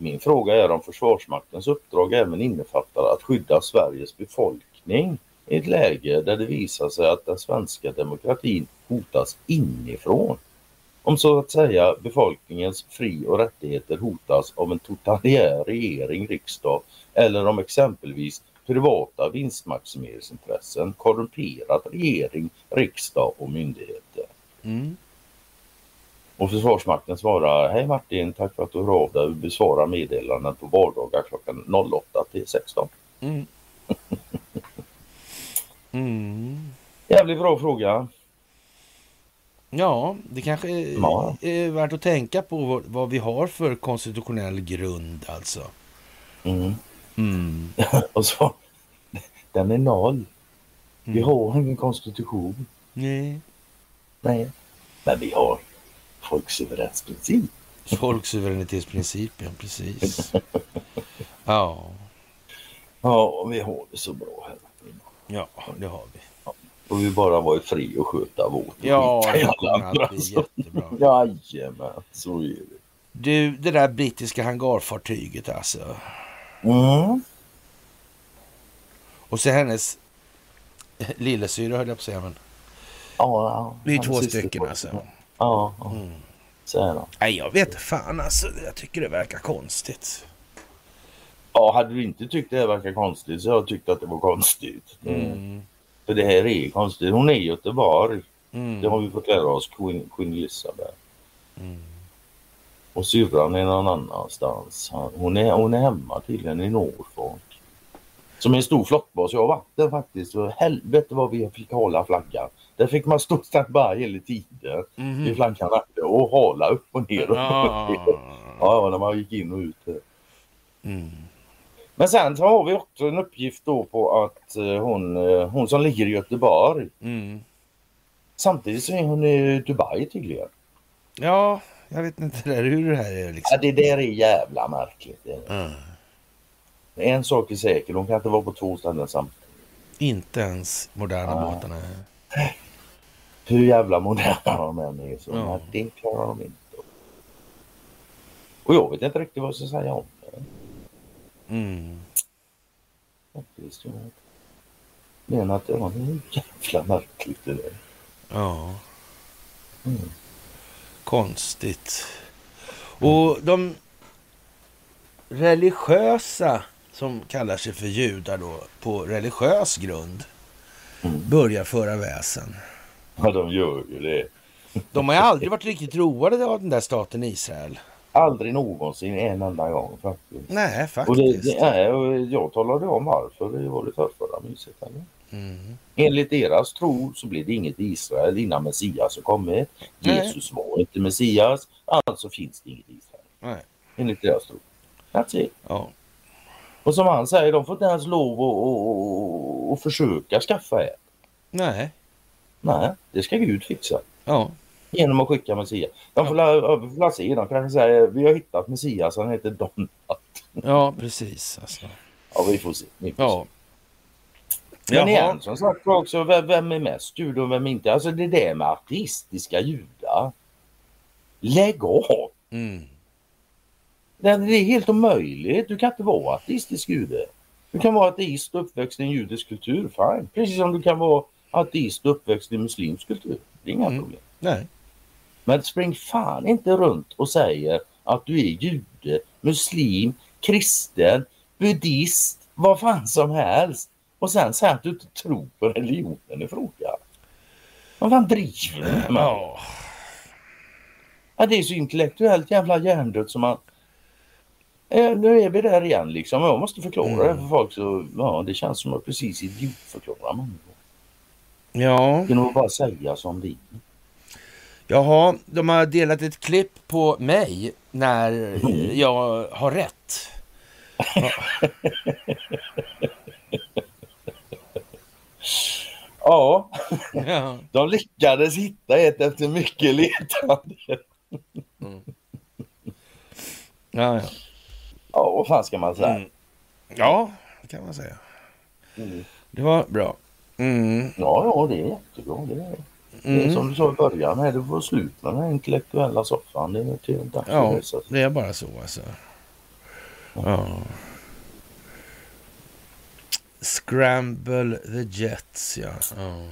min fråga är om Försvarsmaktens uppdrag även innefattar att skydda Sveriges befolkning i ett läge där det visar sig att den svenska demokratin hotas inifrån. Om så att säga befolkningens fri och rättigheter hotas av en totalitär regering, riksdag eller om exempelvis privata vinstmaximeringsintressen korrumperat regering, riksdag och myndigheter. Mm. Och Försvarsmakten svarar Hej Martin, tack för att du hör av dig och besvarar meddelanden på vardagar klockan 08 till 16. Mm. Mm. Jävligt bra fråga. Ja, det kanske är, Ja. är värt att tänka på vad, vad vi har för konstitutionell grund alltså. Mm. Mm. Och så, den är noll. Vi Mm. har ingen konstitution. Nej. Nej. Men vi har folksuveränitetsprincip. Folksuveränitetsprincipen, precis. Ja, Ja, och vi har det så bra här. ja, det har vi. Och vi bara vara fri och sköta vårt. Ja, det kommer att bli jättebra. Jajamän, så är det. Du, det där brittiska hangarfartyget alltså. Mm. Och så hennes lillasyra höll jag på att säga, men Ja, ja. det är två stycken alltså. Ja, ja. Mm. så är det. Nej, jag vet fan alltså. Jag tycker det verkar konstigt. Ja, hade du inte tyckt det verkar konstigt så hade jag tyckt att det var konstigt. Mm. För det här är konstigt. Hon är i Göteborg. Mm. Det har vi fått lära oss, Queen, Queen Elizabeth. Mm. Och syrran är någon annanstans. Hon är, hon är hemma tydligen i Norfolk. Som är en stor flottbas. Jag har varit där faktiskt. Helvete vad vi fick hålla flaggan. Där fick man stå standby hela tiden. Mhm. Vid flaggan och hala upp och ner. Och Ja. ja, ja, när man gick in och ut. Mm. Men sen så har vi också en uppgift då på att eh, hon, eh, hon som ligger i Göteborg. Mm. Samtidigt så är hon i Dubai tydligen. Ja, jag vet inte där hur det här är Ja, liksom. det där är jävla märkligt. Mm. En sak är säker, de kan inte vara på två ställen samtidigt. Inte ens moderna Ja. båtarna. Hur jävla moderna de än är så Ja. det klarar de inte. Och jag vet inte riktigt vad jag ska säga om det. Mm. Faktiskt. Jag menar att det var jävla märkligt det där. Ja, Mm. konstigt. Och de religiösa som kallar sig för judar då på religiös grund Mm. börjar föra väsen. Ja, de gör ju det. De har ju aldrig varit riktigt roade av den där staten Israel. Aldrig någonsin en enda gång faktiskt. Nej, Och faktiskt. det, det är, och jag talade om varför det var det förrförra myset. Mm. Enligt deras tro så blir det inget Israel innan Messias har kommit. Nej. Jesus var inte Messias, alltså finns det inget Israel. Nej. Enligt deras tro. That's it. Ja. Och som han säger, de får inte ens lov att, att, att, att försöka skaffa ett. Nej. Nej, det ska Gud fixa. Ja. Genom att skicka Messias. De får, la, får la se, de kanske säger vi har hittat Messias, han heter Donat. Ja, precis. Alltså. Ja, vi får se. Vi får Ja. se. Men Jaha. igen, som sagt också, vem, är mest jud och vem inte? Alltså det där med ateistiska judar. Lägg av! Mm. Det är helt omöjligt. Du kan inte vara ateistisk jude. Du kan vara ateist och uppväxt i en judisk kultur, fine. Precis som du kan vara ateist uppväxt i muslimsk kultur. Det är inga Mm. problem. Nej. Men spring fan inte runt och säger att du är jude, muslim, kristen, buddhist, vad fan som helst. Och sen säga att du inte tror på religionen i fråga. Vad fan driver du med? Ja. Ja, det är så intellektuellt jävla hjärndött som man... Eh, nu är vi där igen liksom. Jag måste förklara Mm. det för folk så... Ja, det känns som att precis idiotförklara människor. Ja. Genom att bara säga som det är. Jaha, de har delat ett klipp på mig när Mm. jag har rätt. Ja, Ja. de lyckades hitta ett efter mycket letande. Ja, ja. Ja, vad fan ska man säga? Mm. ja, det kan man säga. Mm. Det var bra. Mm. Ja, ja, det är jättebra. Det är, det är Mm. som du sa i början, här, du får slut med den här intellektuella soffan. Det är till dags Ja, sig. det är bara så alltså. Ja. Scramble the Jets, ja. ja.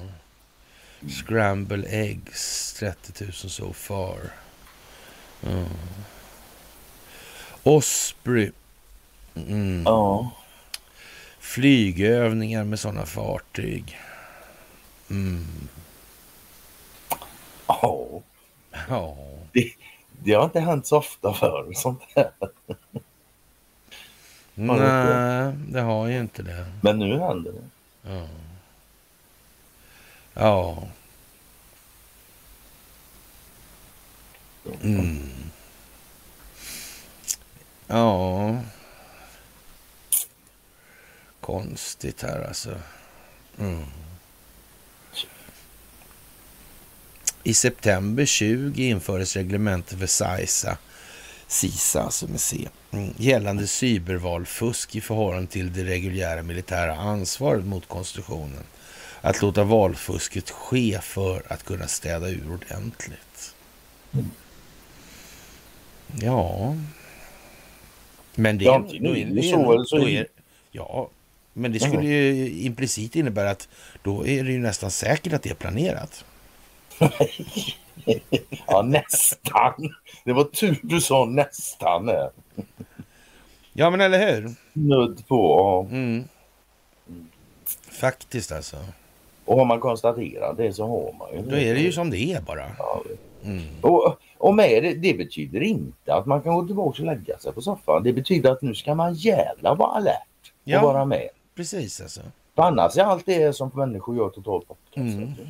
Scramble Eggs, 30 000 so far. Ja. Osprey. Mm. Ja. Flygövningar med sådana fartyg. Mm. Ja. Ja. Det, det har inte hänt så ofta förr, sånt här. Nej, det har ju inte det. Men nu händer det. Ja. Ja. Mm. Ja. Konstigt här alltså. Mm. I september 20 infördes reglementet för SAISA, SISA alltså med C, mm, gällande cybervalfusk i förhållande till det reguljära militära ansvaret mot konstitutionen. Att låta valfusket ske för att kunna städa ur ordentligt. Ja. Men det, Ja, är, inte då är, nu, det så eller så då är- är, Ja, men det skulle ju implicit innebära att då är det ju nästan säkert att det är planerat. Ja, nästan. Det var tur du sa nästan. Ja, men eller hur? Nudd på. Mm. Faktiskt alltså. Och har man konstaterat det så har man ju Då är det ju som det är bara. Ja. Mm. Och, och med det, det betyder inte att man kan gå tillbaka och lägga sig på soffan. Det betyder att nu ska man jävla vara alert och Ja. vara med. Precis alltså. För annars är allt det som människor gör totalt bortkastat. Mm.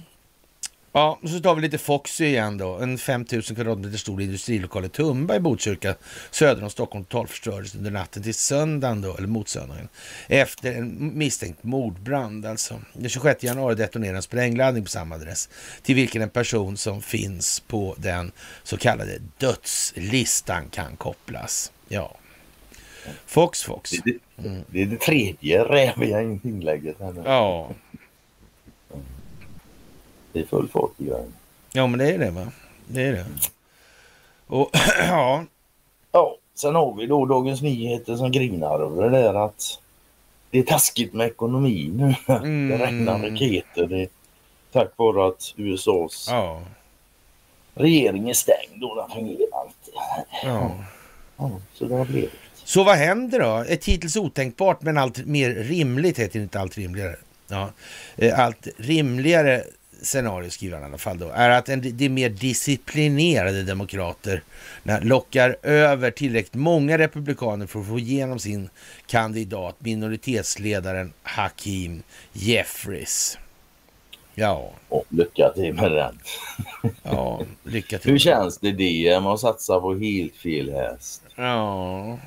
Ja, så tar vi lite Foxy igen då. En 5000 kvadratmeter stor industrilokal i Tumba i Botkyrka söder om Stockholm totalförstördes under natten till söndagen då, eller mot söndagen. Efter en misstänkt mordbrand alltså. Den 26 januari detonerade en sprängladdning på samma adress till vilken en person som finns på den så kallade dödslistan kan kopplas. Ja. Fox Fox. Det, är det tredje räviga inlägget här nu. Ja. Det är full fart i grejen. ja, men det är det va? Det är det. Och ja, Ja, sen har vi då Dagens Nyheter som grinar över det där att det är taskigt med ekonomin nu. Mm. Det regnar raketer. Det, tack vare att USAs ja, regering är stängd och den fungerar inte. ja. Ja, så det har blivit. Så vad händer då? Ett hittills otänkbart men allt mer rimligt, heter det inte allt rimligare. Ja. Eh, Allt rimligare scenario, skriver han i alla fall då, är att en, de mer disciplinerade demokrater lockar över tillräckligt många republikaner för att få igenom sin kandidat, minoritetsledaren Hakim Jeffries. Ja, Och lycka till med den. ja, lycka till. Hur känns det med att satsa på helt fel häst? Ja.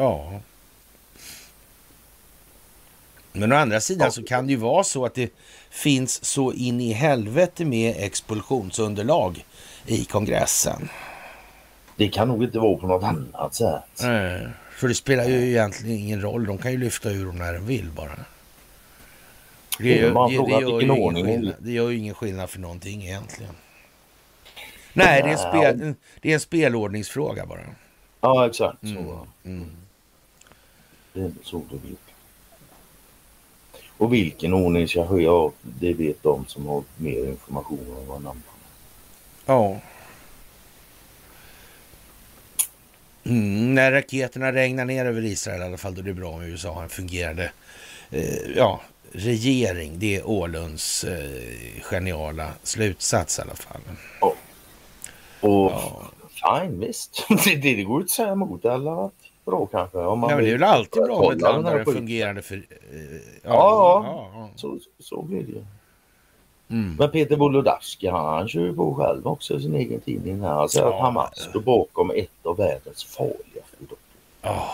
Ja. Men å andra sidan så kan det ju vara så att det finns så in i helvete med expulsionsunderlag i kongressen. Det kan nog inte vara på något annat sätt. Nej, För det spelar ju egentligen ingen roll. De kan ju lyfta ur dem när de vill bara. Det, gör- bara det, det, gör ju ingen skillnad, det gör ju ingen skillnad för någonting egentligen. Nej, det är en, spel, det är en spelordningsfråga bara. Ja, exakt. Mm. Mm. Det blir. Och vilken ordning ska ske? Ja, det vet de som har mer information om vad namn. Ja. Mm, när raketerna regnar ner över Israel i alla fall, då är det bra om USA har en fungerande eh, ja, regering. Det är Åhlunds eh, geniala slutsats i alla fall. Och Ja. fine, visst. det, går inte att säga emot att bra kanske. Om man Nej, men det är väl alltid bra om ett land har en skiten. fungerande för... Eh, Ja, ja, ja. Så, så blir det ju. Mm. Men Peter Wolodarski han, han kör ju på själv också i sin egen tidning här. Han säger Ja. att Hamas står bakom ett av världens farligaste dåd. Ja.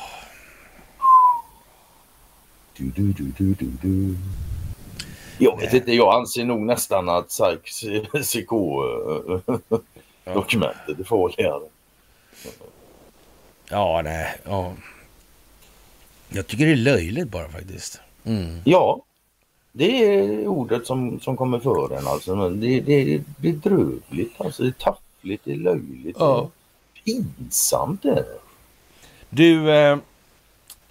Du, du, du, du, du, du. Jag vet inte, jag anser nog nästan att CK-dokumentet är farligare. Ja, nej, ja. Jag tycker det är löjligt bara faktiskt. Mm. Ja, det är ordet som, som kommer för en alltså. Men det, det är bedrövligt, alltså. Det är taffligt, det är löjligt. Ja. Det är pinsamt det. Du, eh,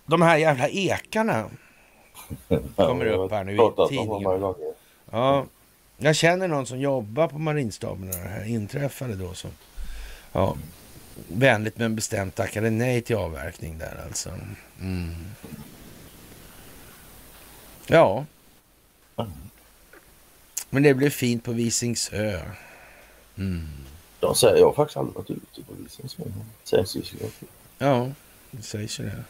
de här jävla ekarna kommer upp här nu i tidningen. Ja, jag känner någon som jobbar på marinstaben när det här inträffade då. Som, ja, vänligt men bestämt tackade nej till avverkning där alltså. Mm. Ja. Men det blev fint på Visingsö. Mm. De säger, jag har faktiskt aldrig varit ute på Visingsö. Sägs ju Ja, det sägs ju det.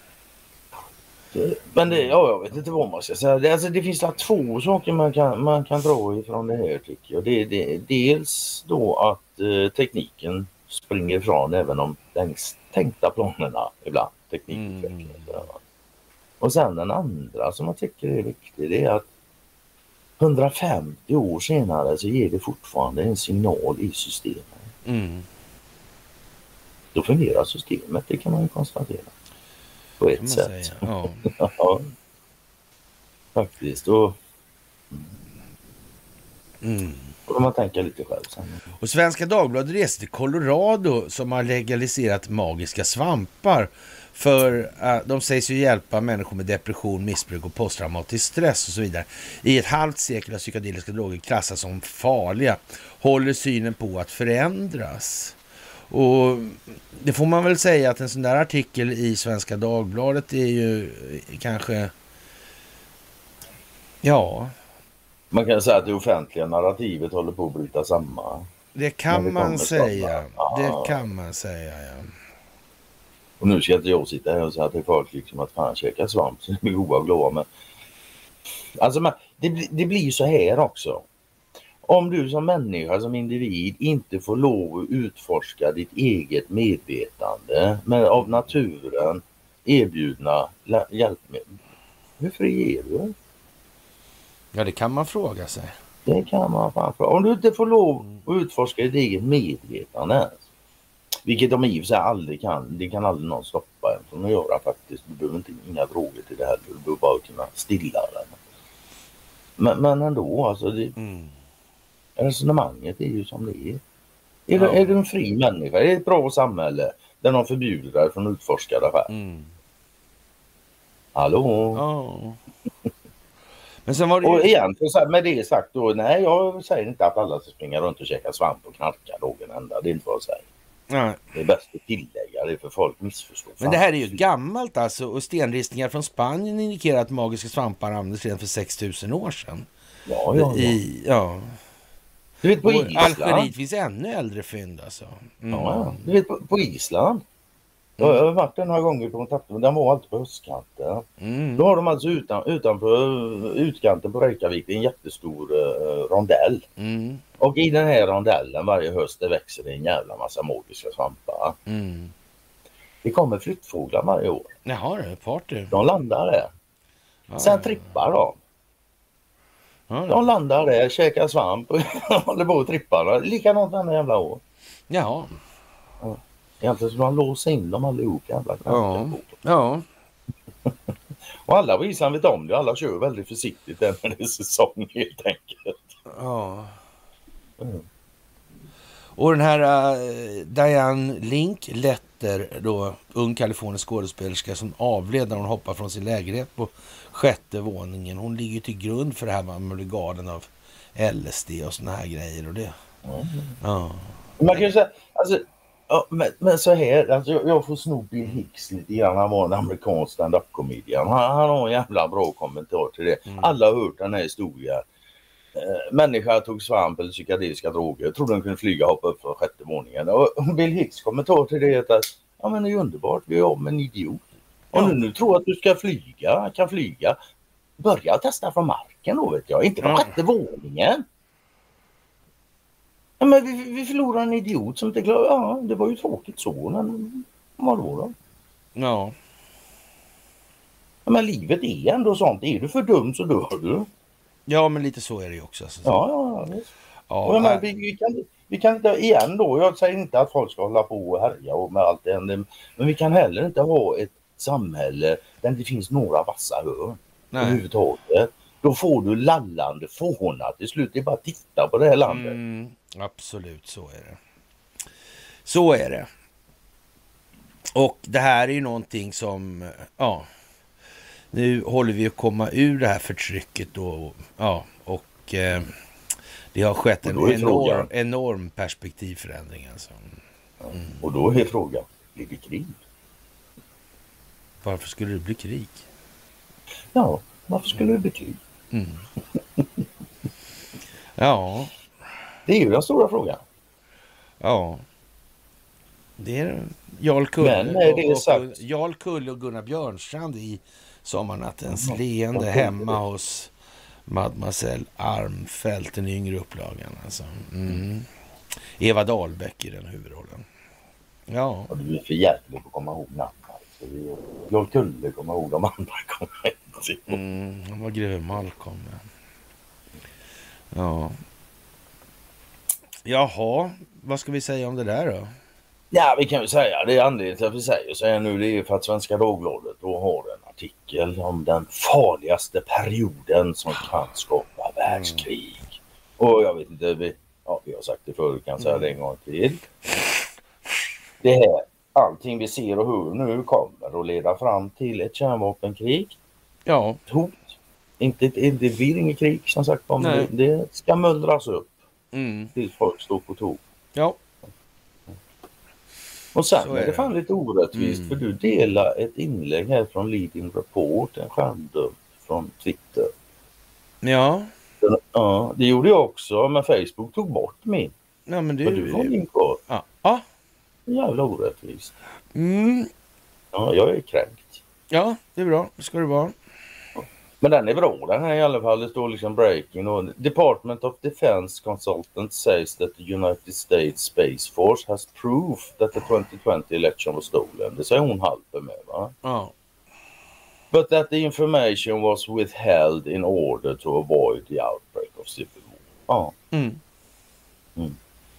Men det, ja, jag vet inte vad man ska säga. Det, alltså, det finns två saker man kan, man kan dra ifrån det här tycker jag. Det, det, dels då att eh, tekniken springer ifrån även de längst tänkta planerna ibland. Teknikutvecklingen. Mm. Och sen den andra som jag tycker är viktig det är att 150 år senare så ger det fortfarande en signal i systemet. Mm. Då fungerar systemet, det kan man ju konstatera. På ett sätt. Ja. ja. Faktiskt. Och... Mm. Då får man tänka lite själv sen. Och Svenska Dagbladet reste till Colorado som har legaliserat magiska svampar. För uh, de sägs ju hjälpa människor med depression, missbruk och posttraumatisk stress och så vidare. I ett halvt sekel har psykedeliska droger klassats som farliga. Håller synen på att förändras. Och det får man väl säga att en sån där artikel i Svenska Dagbladet är ju eh, kanske... Ja. Man kan säga att det offentliga narrativet håller på att bryta samman. Det kan man säga. Det kan man säga, ja. Och nu ska inte jag sitta här och säga till folk liksom att fan käka svamp så är goda och glada. Men... Alltså man, det, det blir ju så här också. Om du som människa, som individ inte får lov att utforska ditt eget medvetande med av naturen erbjudna hjälpmedel. Hur fri är du? Ja, det kan man fråga sig. Det kan man fan fråga. Om du inte får lov att utforska ditt eget medvetande vilket de i och för sig aldrig kan. Det kan aldrig någon stoppa en från att göra faktiskt. Du behöver inte inga droger till det heller. Du behöver bara kunna stilla den. Men, men ändå alltså. Det, mm. Resonemanget är ju som det är. Är, ja. du, är du en fri människa? Är det ett bra samhälle där de förbjuder dig från att utforska det här? Mm. Hallå? Ja. Men sen var det ju... Och egentligen så här, med det sagt då, nej jag säger inte att alla ska springa runt och käka svamp och knarka någon enda. Det är inte vad jag säger. Nej. Det är bäst att tillägga det för folk missförstår. Men det här är ju gammalt alltså och stenristningar från Spanien indikerar att magiska svampar användes redan för 6000 år sedan. Ja, ja, ja. I, ja. Du vet på Island. Algeriet finns ännu äldre fynd alltså. Mm. Ja, du vet på, på Island. Jag har varit där några gånger på kontakten, men den var alltid på höstkanten. Mm. Då har de alltså utan, utanför utkanten på Reykjavik en jättestor uh, rondell. Mm. Och i den här rondellen varje höst det växer det en jävla massa magiska svampar. Mm. Det kommer flyttfåglar varje år. Jaha, är party. De landar där. Ah. Sen trippar de. Ah, de landar där, käkar svamp och håller på och trippar. Likadant varje jävla år. Jaha. Egentligen skulle man låsa in dem allihop jävla ja. ja. och alla Island vet om det. Alla kör väldigt försiktigt när det är säsong helt enkelt. Ja. Mm. Och den här uh, Diane Link Letter, då ung kalifornisk skådespelerska som avled när hon hoppade från sin lägenhet på sjätte våningen. Hon ligger till grund för det här med galen av LSD och såna här grejer. Och det. Mm. Ja. Man kan ju säga, alltså Ja, men, men, så här, alltså, jag, jag får sno Bill Hicks lite grann. Han var en amerikansk stand-up comedian. Han, han, har en jävla bra kommentar till det. Mm. Alla har hört den här historien. Eh, människa tog svamp eller psykedeliska droger. Trodde de kunde flyga och hoppa upp från sjätte våningen. Och Bill Hicks kommentar till det är att ja, men det är underbart. Vi är av med en idiot. Om ja. du nu tror att du ska flyga, kan flyga. Börja testa från marken då vet jag. Inte från ja. sjätte våningen. Ja, men vi, vi förlorade en idiot som inte klarade... Ja, det var ju tråkigt så, men vadå då? Ja. ja. Men livet är ändå sånt. Är du för dum så dör du. Ja, men lite så är det ju också. Alltså. Ja, ja, ja. Och men, vi, vi, kan, vi kan inte, igen då, jag säger inte att folk ska hålla på och härja och med allt det, men vi kan heller inte ha ett samhälle där det finns några vassa hörn överhuvudtaget. Då får du lallande fåna till slut. Det är bara att titta på det här landet. Mm. Absolut, så är det. Så är det. Och det här är ju någonting som, ja, nu håller vi att komma ur det här förtrycket då. Ja, och eh, det har skett en enorm, enorm perspektivförändring. Alltså. Mm. Och då är frågan, blir det krig? Varför skulle det bli krig? Ja, varför skulle det bli krig? Mm. ja. Det är ju den stora frågan. Ja. Det är Jarl Kulle, och, och, Jarl Kulle och Gunnar Björnstrand i Sommarnattens mm. leende hemma hos Mademoiselle Armfelt, den yngre upplagan. Alltså. Mm. Eva Dahlbäck i den huvudrollen. Ja. Och du är för jävlig på att komma ihåg namn. Alltså, Jarl Kulle kommer ihåg, de andra kommer inte ihåg. Mm, han var greve Malcolm. Ja. Jaha, vad ska vi säga om det där då? Ja, vi kan väl säga det är anledningen till att vi säger så här nu. Det är för att Svenska Dagbladet då har en artikel om den farligaste perioden som kan skapa världskrig. Mm. Och jag vet inte, vi, ja, vi har sagt det förut, kan säga det en gång till. Det här, allting vi ser och hör nu kommer att leda fram till ett kärnvapenkrig. Ja. Ett hot. Inte, inte, det blir inget krig som sagt om det, det ska mullras upp. Mm. Tills folk står på tå. Ja. Och sen är, är det fan lite orättvist mm. för du delar ett inlägg här från Leading Report, en skärmdump från Twitter. Ja. Ja, det gjorde jag också men Facebook tog bort min. Ja men det... Men du har min kvar. Ja. ja. Jävla orättvist. Mm. Ja, jag är kränkt. Ja, det är bra. Det ska det vara. Men den är bra den här i alla fall. Det står liksom breaking och Department of Defense Consultant says that the United States Space Force has proof that the 2020 election was stolen. Det säger hon Halper med va? Ja. But that the information was withheld in order to avoid the outbreak of civil war. Ja. Mm. Mm.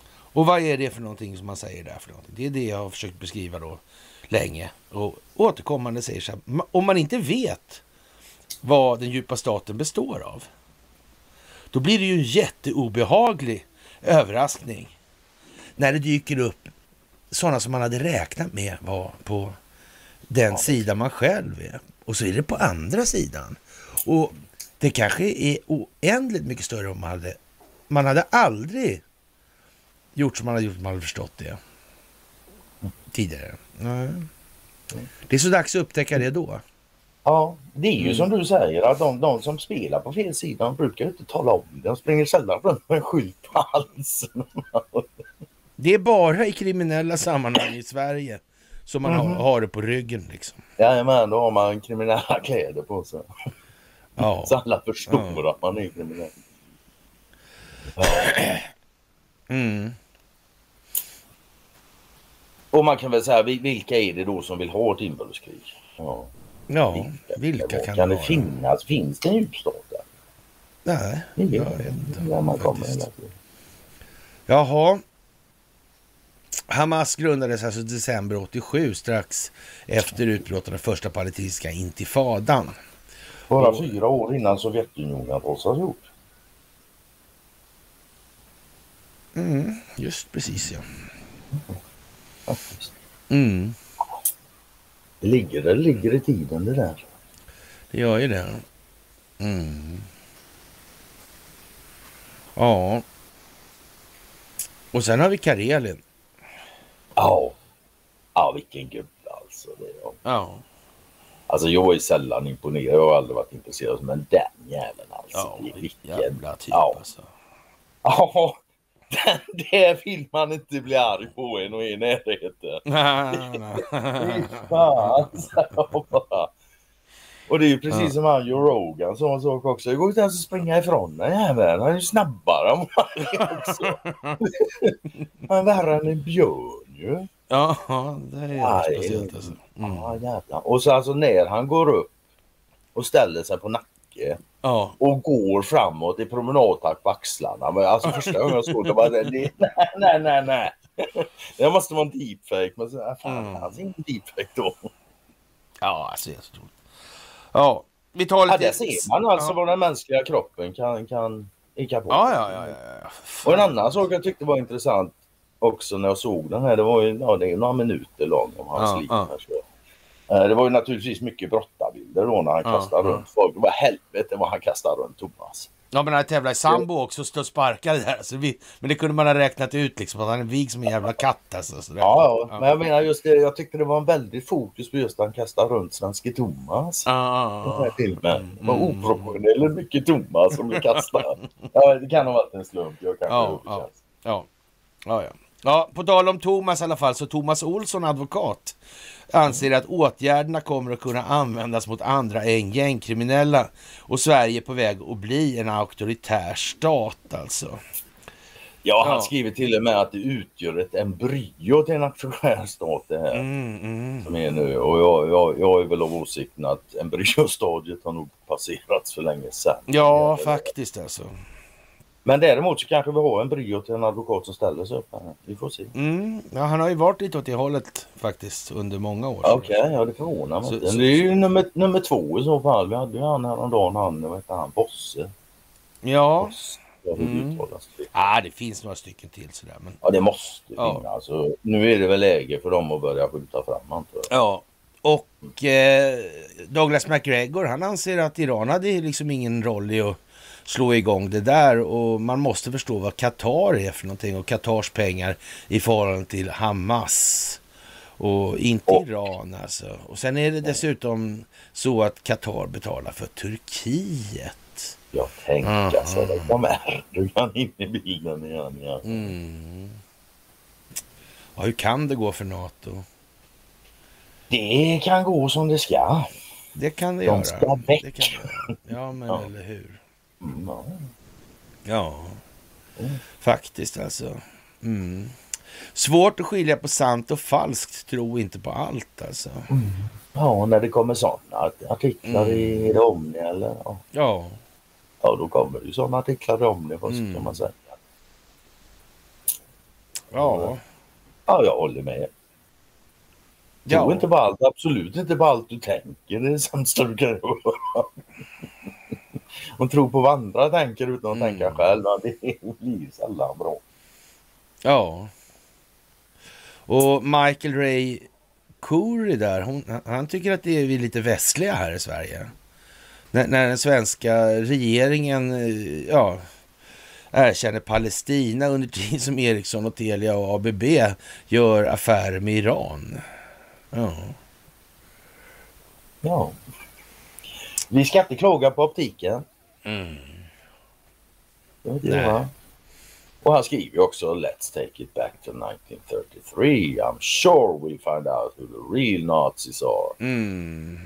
Och vad är det för någonting som man säger där för någonting? Det är det jag har försökt beskriva då länge och återkommande säger så här. Om man inte vet vad den djupa staten består av. Då blir det ju en jätteobehaglig överraskning när det dyker upp sådana som man hade räknat med var på den ja. sida man själv är. Och så är det på andra sidan. Och det kanske är oändligt mycket större om man hade... Man hade aldrig gjort som man hade gjort om man hade förstått det tidigare. Nej. Det är så dags att upptäcka det då. Ja, det är ju mm. som du säger att de, de som spelar på fel sida de brukar inte tala om det. De springer sällan runt med en skylt på halsen. Det är bara i kriminella sammanhang i Sverige som man mm. har, har, det på ryggen. Liksom. Jajamän, då har man kriminella kläder på sig. Ja. Så alla förstår ja. att man är kriminell. Ja. Mm. Och man kan väl säga, vilka är det då som vill ha ett inbördeskrig? Ja. Ja, vilka, vilka kan, kan det, det finnas? Finns det en djupstat där? Nej, jag vet inte. Där man kommer hela tiden. Jaha. Hamas grundades alltså december 87 strax efter utbrottet av den första palestinska intifadan. Bara och, fyra år innan Sovjetunionen rossades ihop. Mm, just precis ja. Faktiskt. Mm. Det ligger, det ligger i tiden det där. Det gör ju det. Mm. Ja. Och sen har vi Karelin. Ja. Ja, vilken gubbe alltså. Det är. Ja. Alltså jag är sällan imponerad. Jag har aldrig varit intresserad. Men den jäveln alltså. Ja, vilken jävla typ ja. alltså. Ja. det vill man inte bli arg på en och i närheten. Och det är ju precis ja. som han Joe Rogan sa en sak också. Det går inte ens att springa ifrån den jäveln. Han är ju snabbare än man också. Han är värre än en björn ju. Ja, det är ja, speciellt alltså. Mm. Ja, jävlar. Och så alltså när han går upp och ställer sig på nacken Ja. Och går framåt i promenadtakt på axlarna. Men alltså första gången jag såg det bara, nej, nej, nej, nej. Det måste vara en deepfake. Men så, äh, fan, mm. fanns ingen deepfake då. Ja, alltså det är så troligt. Ja, vi tar lite... Ja, där ser man alltså ja. vad den mänskliga kroppen kan, kan är kapabel ja, ja, ja, ja, Och en annan sak jag tyckte var intressant också när jag såg den här, det var ju ja, det är några minuter lång om hans ja, liv. Ja. Eh, Det var ju naturligtvis mycket brottarbilder då när han Ja, kastade ja. runt folk. Vad helvete vad han kastade runt Thomas. Ja men han tävlar i sambo också och stod och sparkade där. Så vi, men det kunde man ha räknat ut liksom att han är vig som en jävla katt alltså. Så det- Ja, ja, men jag menar just det. Jag tyckte det var en väldigt fokus på just att han kastade runt svenske Thomas. Ja, Den här ja, filmen. Det var Mm. oproportionerligt mycket Thomas som blev kastad. ja, det kan ha varit en slump. Jag kanske Ja, överkänns. ja, ja, ja. Ja, på tal om Thomas i alla fall, så Thomas Olsson, advokat, anser att åtgärderna kommer att kunna användas mot andra än gängkriminella och Sverige är på väg att bli en auktoritär stat alltså. Ja, han Ja. skriver till och med att det utgör ett embryo till en nationell stat det här. Mm, mm. Som är nu. Och jag, jag, jag är väl av åsikten att embryostadiet har nog passerats för länge sedan. Ja, faktiskt alltså. Men däremot så kanske vi har embryo till en advokat som ställer sig upp här. Vi får se. Mm. Ja, han har ju varit lite åt det hållet faktiskt under många år. Okej, ja det förvånar mig Så- inte. så- Det är ju nummer, nummer två i så fall. Vi hade ju han häromdagen, han, vad heter han, Bosse. Ja, Bosse. Mm. ah, det finns några stycken till sådär. Men... Ja, det måste Ja. finnas. Så nu är det väl läge för dem att börja skjuta fram. Ja, och eh, Douglas McGregor han anser att Iran hade liksom ingen roll i att slå igång det där och man måste förstå vad Qatar är för någonting och Qatars pengar i förhållande till Hamas. Och inte Och- Iran alltså. Och sen är det dessutom så att Qatar betalar för Turkiet. Jag tänker Mm. så. Det kom Erdogan in i bilen igen. Ja. Mm. Ja, hur kan det gå för NATO? Det kan gå som det ska. Det kan det De göra. ska. Det kan det. Ja, men Ja. eller hur. Mm, ja. Ja, Mm. faktiskt alltså. Mm. Svårt att skilja på sant och falskt, tro inte på allt alltså. Ja, när det kommer sådana artiklar Mm. i Omni eller ja. Ja, ja, då kommer det ju sådana artiklar i Omni vad Mm. kan man säga. ja, Ja, jag håller med. Tro ja. inte på allt, absolut inte på allt du tänker. Det är det sämsta du kan göra. Och tro på vad andra tänker utan att Mm. tänka själv. Det blir sällan bra. ja. Och Michael Ray Curry där, hon, han tycker att det är vi lite västliga här i Sverige. När, när den svenska regeringen, eh, ja, erkänner Palestina under tiden som Ericsson och Telia och ABB gör affärer med Iran. Ja. Ja. Vi ska inte klaga på optiken. Mm. Det? Och han skriver också Let's take it back to 1933. I'm sure we'll find out who the real Nazis are. Mm.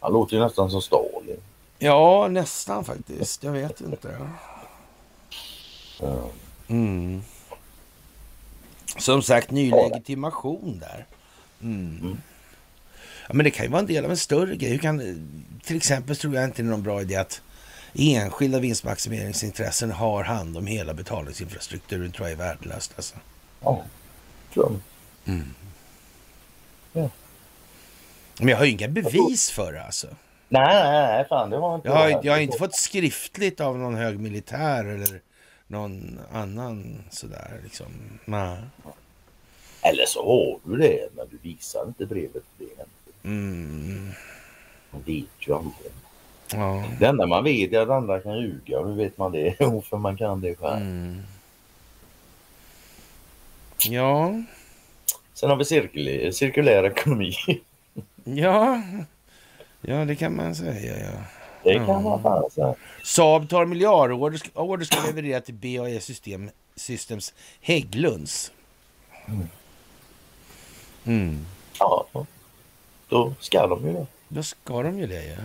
Han låter ju nästan som Stalin. Ja, nästan faktiskt. Jag vet inte. Mm. Som sagt, ny legitimation där. Mm. Ja, men det kan ju vara en del av en större grej. Hur kan, till exempel tror jag inte det är någon bra idé att enskilda vinstmaximeringsintressen har hand om hela betalningsinfrastrukturen. tror jag är värdelöst. Alltså. Ja, tror jag. Mm. Ja. Men jag har ju inga bevis för det alltså. Nej, nej, nej, fan det har inte Jag har, jag har inte fått skriftligt av någon hög militär eller någon annan sådär liksom. Nej. Eller så har du det, men du visar inte brevet för det. Mm. Man vet ju aldrig. Ja. Det enda man vet är att andra kan ljuga. Hur vet man det? Jo, för man kan det själv. Mm. Ja, Sen har vi cirkulär, cirkulär ekonomi. ja, ja, det kan man säga. Ja. Det Ja. kan man fan säga. Saab tar miljardorder order ska leverera till BAE System, Systems Hägglunds. Mm. Ja, då ska de ju det. Då ska de ju det, ja.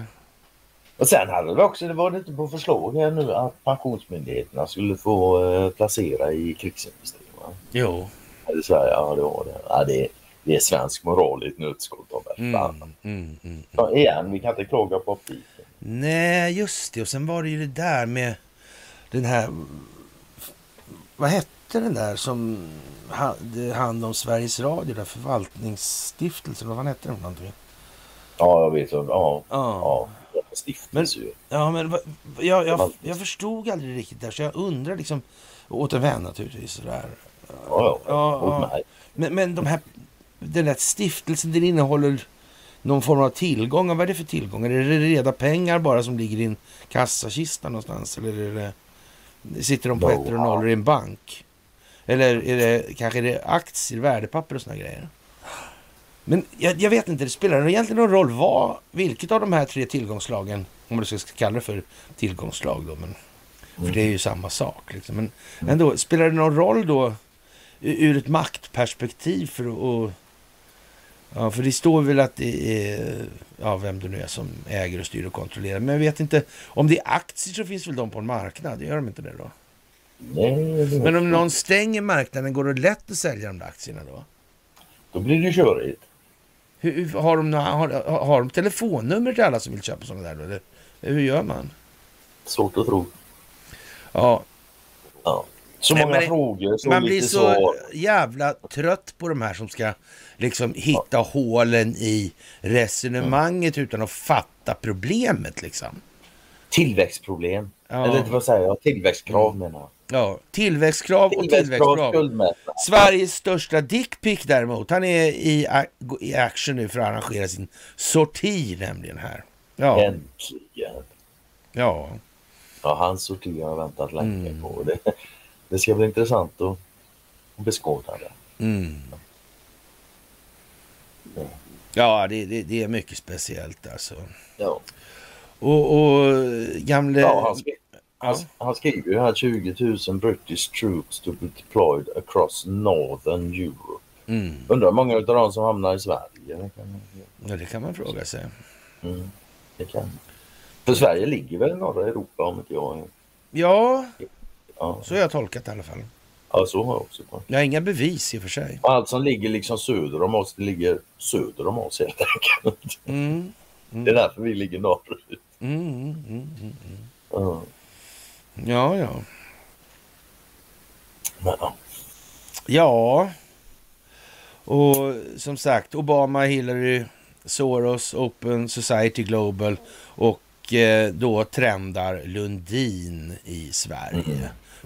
Och sen hade vi också, det var lite på förslag här nu att pensionsmyndigheterna skulle få eh, placera i krigsindustrin. Va? Jo. Eller Sverige, ja det var det. Ja, det, det är svensk moral i ett nötskal. Mm. Mm, mm. Ja, igen, vi kan inte klaga på optiken. Nej, just det. Och sen var det ju det där med den här... Vad hette den där som hade hand om Sveriges Radio, där förvaltningsstiftelsen, vad fan hette den någonting? Ja, jag vet. Ja, Ja. ja. ju. Ja, men jag, jag, jag förstod aldrig riktigt där, så jag undrar liksom, åt en vän naturligtvis sådär. Ja, ja. Ja, ja. Men, men de här, den där stiftelsen, den innehåller, någon form av tillgångar. Vad är det för tillgångar? Är det reda pengar bara som ligger i en kassakista någonstans? Eller det, sitter de på ettor och nollor i en bank? Eller är det kanske är det aktier, värdepapper och såna grejer? Men jag, jag, vet inte, det spelar egentligen någon roll vad, vilket av de här tre tillgångslagen, om man ska kalla det för tillgångslag då, men, för det är ju samma sak. Liksom. Men ändå, spelar det någon roll då ur ett maktperspektiv för att Ja, för det står väl att det är ja, vem det nu är som äger och styr och kontrollerar. Men jag vet inte, om det är aktier så finns väl de på en marknad? Gör de inte det då? Men om någon stänger marknaden, går det lätt att sälja de där aktierna då? Då blir det körigt. Hur, har, de, har, har de telefonnummer till alla som vill köpa sådana där? Då? Eller hur gör man? Svårt att tro. Ja, Ja. Så Nej, många men- frågor. Så man blir så svar. jävla trött på de här som ska liksom hitta hålen i resonemanget utan att fatta problemet liksom. Tillväxtproblem. Ja. Eller vad säger jag? Tillväxtkrav menar jag. Ja, tillväxtkrav och Tillväxtkrav. Sveriges största dickpick däremot, han är i, i action nu för att arrangera sin sorti nämligen här. Ja, Äntligen. ja. Ja, hans sorti har jag väntat länge Mm. på. Det, det ska bli intressant att beskåda det. Mm. Ja. Ja, det, det, det är mycket speciellt alltså. Ja. Och, och gamle... Ja, han, skri- han, han skriver ju här 20 000 British troops to be deployed across Northern Europe. Mm. Undrar hur många av dem som hamnar i Sverige. Det kan, Ja, det kan man fråga sig. mm, det kan. För Sverige ligger väl i norra Europa om inte jag... Ja, Ja, så har jag tolkat i alla fall. ja så har jag också på. Jag har inga bevis i och för sig. Allt som ligger liksom söder om oss, det ligger söder om oss helt enkelt. Mm. Det är därför vi ligger norrut. Mm, mm, mm, mm. Ja. Ja, ja. Ja. Och som sagt Obama, Hillary, Soros, Open Society Global och eh, då trendar Lundin i Sverige Mm.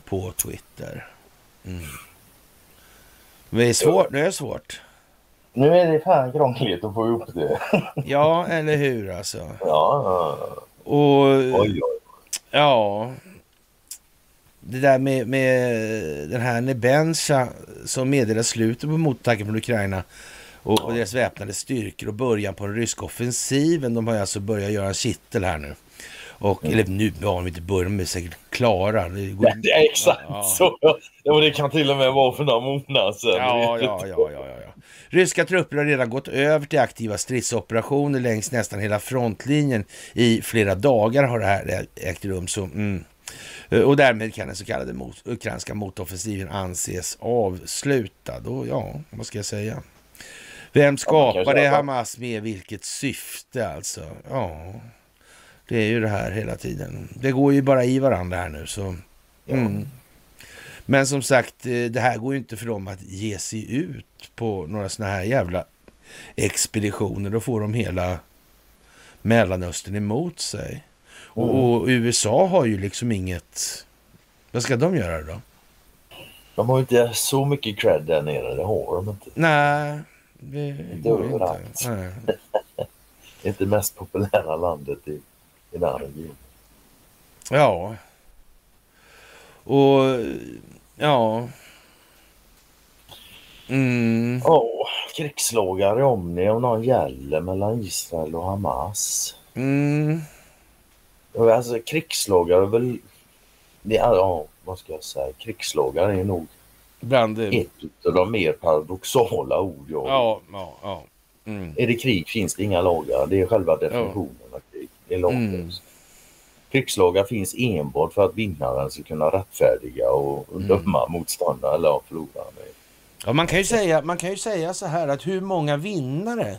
på Twitter. Mm. Det är svårt. Det är svårt. Nu är det fan krångligt att få ihop det. Ja, eller hur alltså. Ja. Och oj, oj. ja, det där med, med den här Nebensa som meddelar slutet på motattacken från Ukraina och, och deras väpnade styrkor och början på den ryska offensiven. De har alltså börjat göra en kittel här nu. Och, Eller nu har de inte börjat, de är säkert klara. Det går, Ja, det är exakt Ja. så. Ja, men det kan till och med vara för några månader sedan. Ja, ja, ja, ja, ja. Ryska trupper har redan gått över till aktiva stridsoperationer längs nästan hela frontlinjen. I flera dagar har det här ägt rum. Så, mm. Och därmed kan den så kallade mot, ukrainska motoffensiven anses avslutad. Och ja, vad ska jag säga? Vem Ja, skapade att- Hamas med vilket syfte alltså? Ja, det är ju det här hela tiden. Det går ju bara i varandra här nu så. Mm. Men som sagt, eh, det här går ju inte för dem att ge sig ut på några såna här jävla expeditioner. Då får de hela Mellanöstern emot sig. Och, Mm. och USA har ju liksom inget... Vad ska de göra då? De har inte så mycket cred där nere. Det har de inte. Nej, det går ju inte. överallt. Nej. Det är inte det mest populära landet i, i den här regionen. Ja. Och ja. Mm. Åh, krigslågar i Omni om någon gäller mellan Israel och Hamas. Mm. Alltså krigslågar är väl... Det är, ja, vad ska jag säga? Krigslågar är nog Bland ett av de mer paradoxala ord jag Ja, ja, ja. Mm. Är det krig finns det inga lagar. Det är själva definitionen av krig. Det är laglöst. Mm. Krigslagar finns enbart för att vinnaren ska kunna rättfärdiga och Mm. döma motståndare eller ja, förloraren. Ja, man, kan ju säga, man kan ju säga så här att hur många vinnare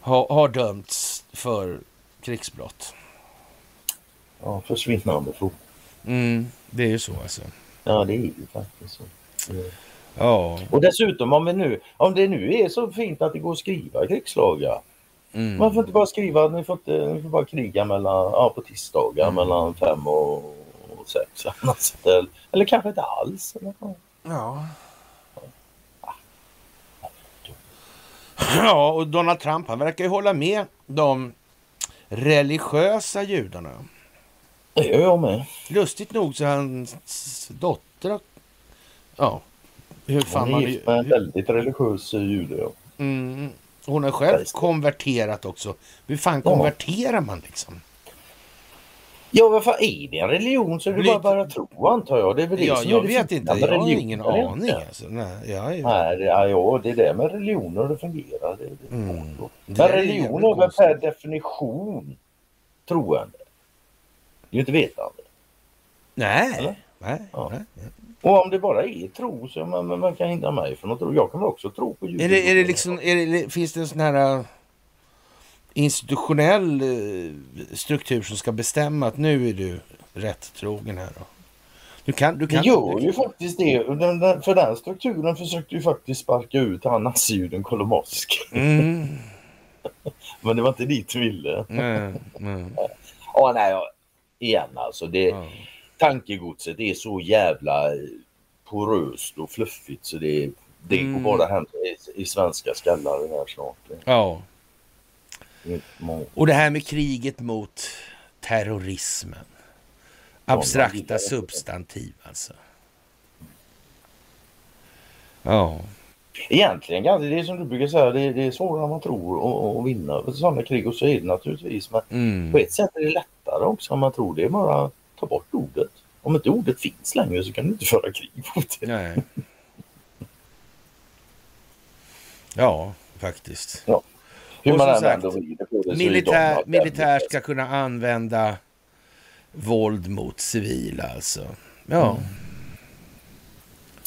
har, har dömts för krigsbrott? Ja, försvinnande få. Mm, det är ju så alltså. Ja, det är ju faktiskt så. Ja. Och dessutom om, vi nu, om det nu är så fint att det går att skriva krigslagar. Mm. Man får inte bara skriva, ni får, inte, ni får bara kriga mellan, ja, på tisdagar Mm. mellan fem och, och sex. eller. Eller kanske inte alls. Eller? Ja. Ja, och Donald Trump han verkar ju hålla med de religiösa judarna. Det gör jag med. Lustigt nog så hans dotter... Ja, hur fan Hon är gift med en väldigt religiös jude. Ja. Mm, hon har själv det. konverterat också. Hur fan Ja. konverterar man liksom? Ja, vad fan är det en religion så är det Blir- bara bara tro antar jag. Det är väl det Ja, som jag är det vet fina inte. Jag har ingen det aning. Alltså. Nej, jag är... Nej, det, ja, ja, det är det med religioner det fungerar. Det, det, Mm. Men Det är religion är väl per definition troende. Det är ju inte vetande. Nej. Eller? Nej, Ja. nej. Och om det bara är tro så man, man, man kan hindra mig från att tro. Jag kan väl också tro på Är det, är det liksom, är det, finns det en sån här äh, institutionell äh, struktur som ska bestämma att nu är du rätt trogen här då? Du kan, du Det kan, gör ju faktiskt det. Den, den, för den strukturen försökte ju faktiskt sparka ut han nazijuden Kolomosk. Mm, Men det var inte dit du ville. nej, nej, Ja, nej. Igen alltså. Det, ja. Tankegodset är så jävla eh, poröst och fluffigt så det, det Mm. går bara hända i, i svenska skallar det här snart. ja. Det Och det här med kriget mot terrorismen. Abstrakta substantiv alltså. Ja. Egentligen, det är som du brukar säga, det, det är svårare än man tror att- vinna sådana krig och så är det naturligtvis. Men Mm. på ett sätt är det lättare också än man tror. Det är bara att ta bort ordet. Om inte ordet finns längre så kan du inte föra krig mot det. Nej. Ja, faktiskt. Hur Och man som sagt, det är Militär, militär ska kunna använda våld mot civila alltså. Ja. Mm.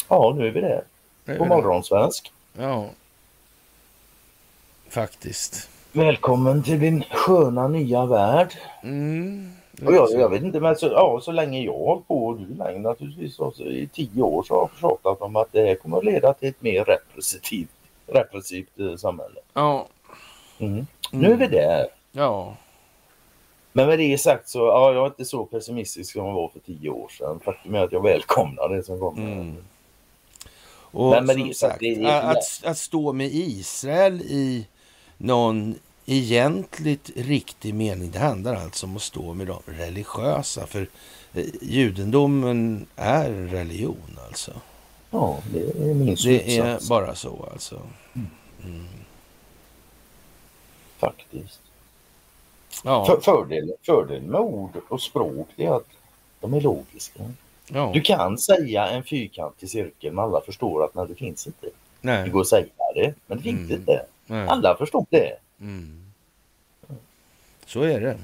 Ja, nu är vi där. God morgon svensk. Ja. Faktiskt. Välkommen till din sköna nya värld. Mm. Och jag, jag vet inte, men så, ja, så länge jag har hållit på och du längre naturligtvis. Alltså, I tio år så har jag tjatat om att det här kommer att leda till ett mer repressivt, repressivt eh, samhälle. Ja. Mm. Nu är vi där. Ja. Men med det sagt så, ja, jag är inte så pessimistisk som jag var för tio år sedan. Faktum är att jag välkomnar det som kommer. Mm. Och Men med som det sagt, det är- att, att stå med Israel i någon egentligt riktig mening, det handlar alltså om att stå med de religiösa. För eh, judendomen är religion alltså. Ja, det är min Det slutsats är bara så alltså. faktiskt. Ja, För, fördelen, fördelen med ord och språk det är att de är logiska. Ja. Du kan säga en fyrkantig cirkel men alla förstår att när det finns inte. Det nej, går att säga det, men det finns Mm. inte. nej. Alla förstår det. Mm. Så är det.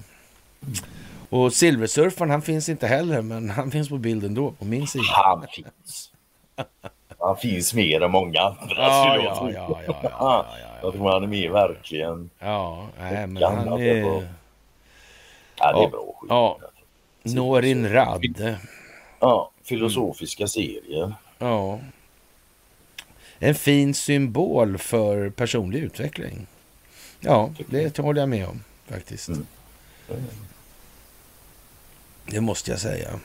Och Silversurfaren han finns inte heller, men han finns på bilden då, på min sida. Han finns. Han finns mer än många andra. Ja, ja, tro. ja, ja, ja, ja, ja, Jag tror han är med verkligen. Ja, nej, men han är. Ja, det är Ja. bra skit. Ja. Norin Rad. Ja, filosofiska serier. Ja. En fin symbol för personlig utveckling. Ja, det håller jag med om faktiskt. Mm. Det måste jag säga.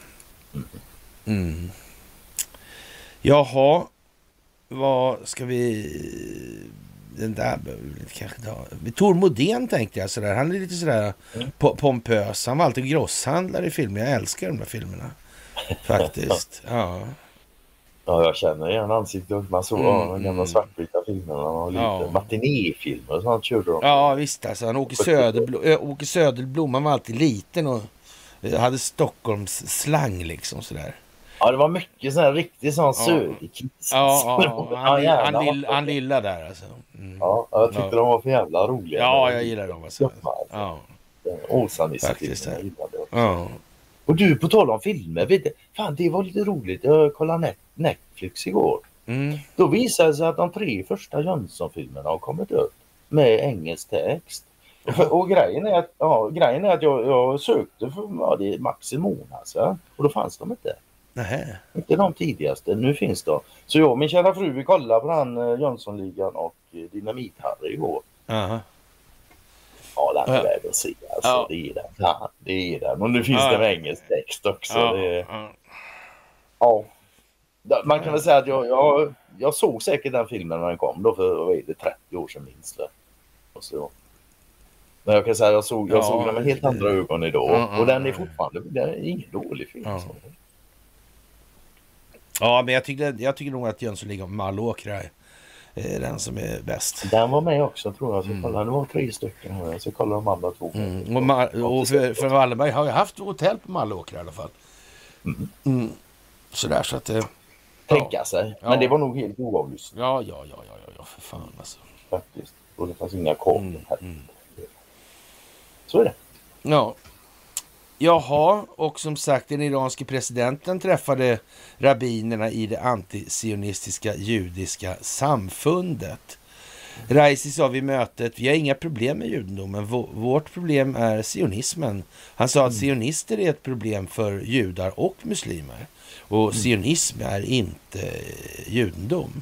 Mm. Jaha, vad ska vi... Den där behöver vi inte kanske ta. Tor Modén tänkte jag sådär. Han är lite sådär Mm. po- pompös. Han var alltid grosshandlare i filmer. Jag älskar de där filmerna. Faktiskt. Ja. Ja, jag känner igen ansiktet. Man såg Mm, ja, de gamla mm. svartvita filmerna. Och lite Ja. matinéfilmer och sånt körde de. Ja visst alltså. Han Åke, Söderblo äh, Åke Söderblom han var alltid liten och eh, hade Stockholms slang liksom sådär. Ja, det var mycket sån här riktig sån Ja. söderkiss. Ja, ja, ja. Han, jävlar, han, lill, han lilla där alltså. Mm. Ja, jag tyckte Ja. de var för jävla roliga. Ja, jag gillar dem alltså. Ja, Ja, ja. gillade jag. ja. Och du, på tal om filmer. Vet du, fan, det var lite roligt. Jag kollade net, Netflix igår. Mm. Då visade det sig att de tre första Jönsson-filmerna har kommit upp med engelsk text. Och, och grejen är att, ja, grejen är att jag, jag sökte för ja, det är max en månad sedan och då fanns de inte. Nähä. Inte de tidigaste, nu finns de. Så jag och min kära fru vi kollade på den eh, Jönssonligan och eh, Dynamit-Harry igår. Aha. Ja, den är Ja. värd att se. Alltså, Ja. Det är den. Ja, det är den. Och nu finns Ja. det med engelsk text också. Ja, Det, ja. Man kan väl säga att jag, jag, jag såg säkert den filmen när den kom då för vad är det, 30 år sedan minst. Och så. Men jag kan säga att jag såg, jag Ja, såg den med helt andra ögon idag. Och den är fortfarande, det är ingen dålig film. Ja. så. Ja, men jag tyckte, jag tycker nog att Jönssonligan och Mallåkra är den som är bäst. Den var med också tror jag. Så kolla, det var tre stycken. Jag ska kolla de andra två. Mm. Och, och för, för Wallenberg har ju haft hotell på Mallåkra i alla fall. Mm. Sådär så att det... Tänka sig. Ja. Men det var nog helt oavlyssnat Ja, ja, ja, ja, ja, ja, för fan alltså. faktiskt. Och det fanns inga kablar Mm, här. mm. Så är det. Ja. Jaha, och som sagt den iranske presidenten träffade rabbinerna i det antisionistiska judiska samfundet. Raisi sa vid mötet, vi har inga problem med judendomen, Vå- vårt problem är sionismen. Han sa att sionister är ett problem för judar och muslimer. Och sionism är inte judendom.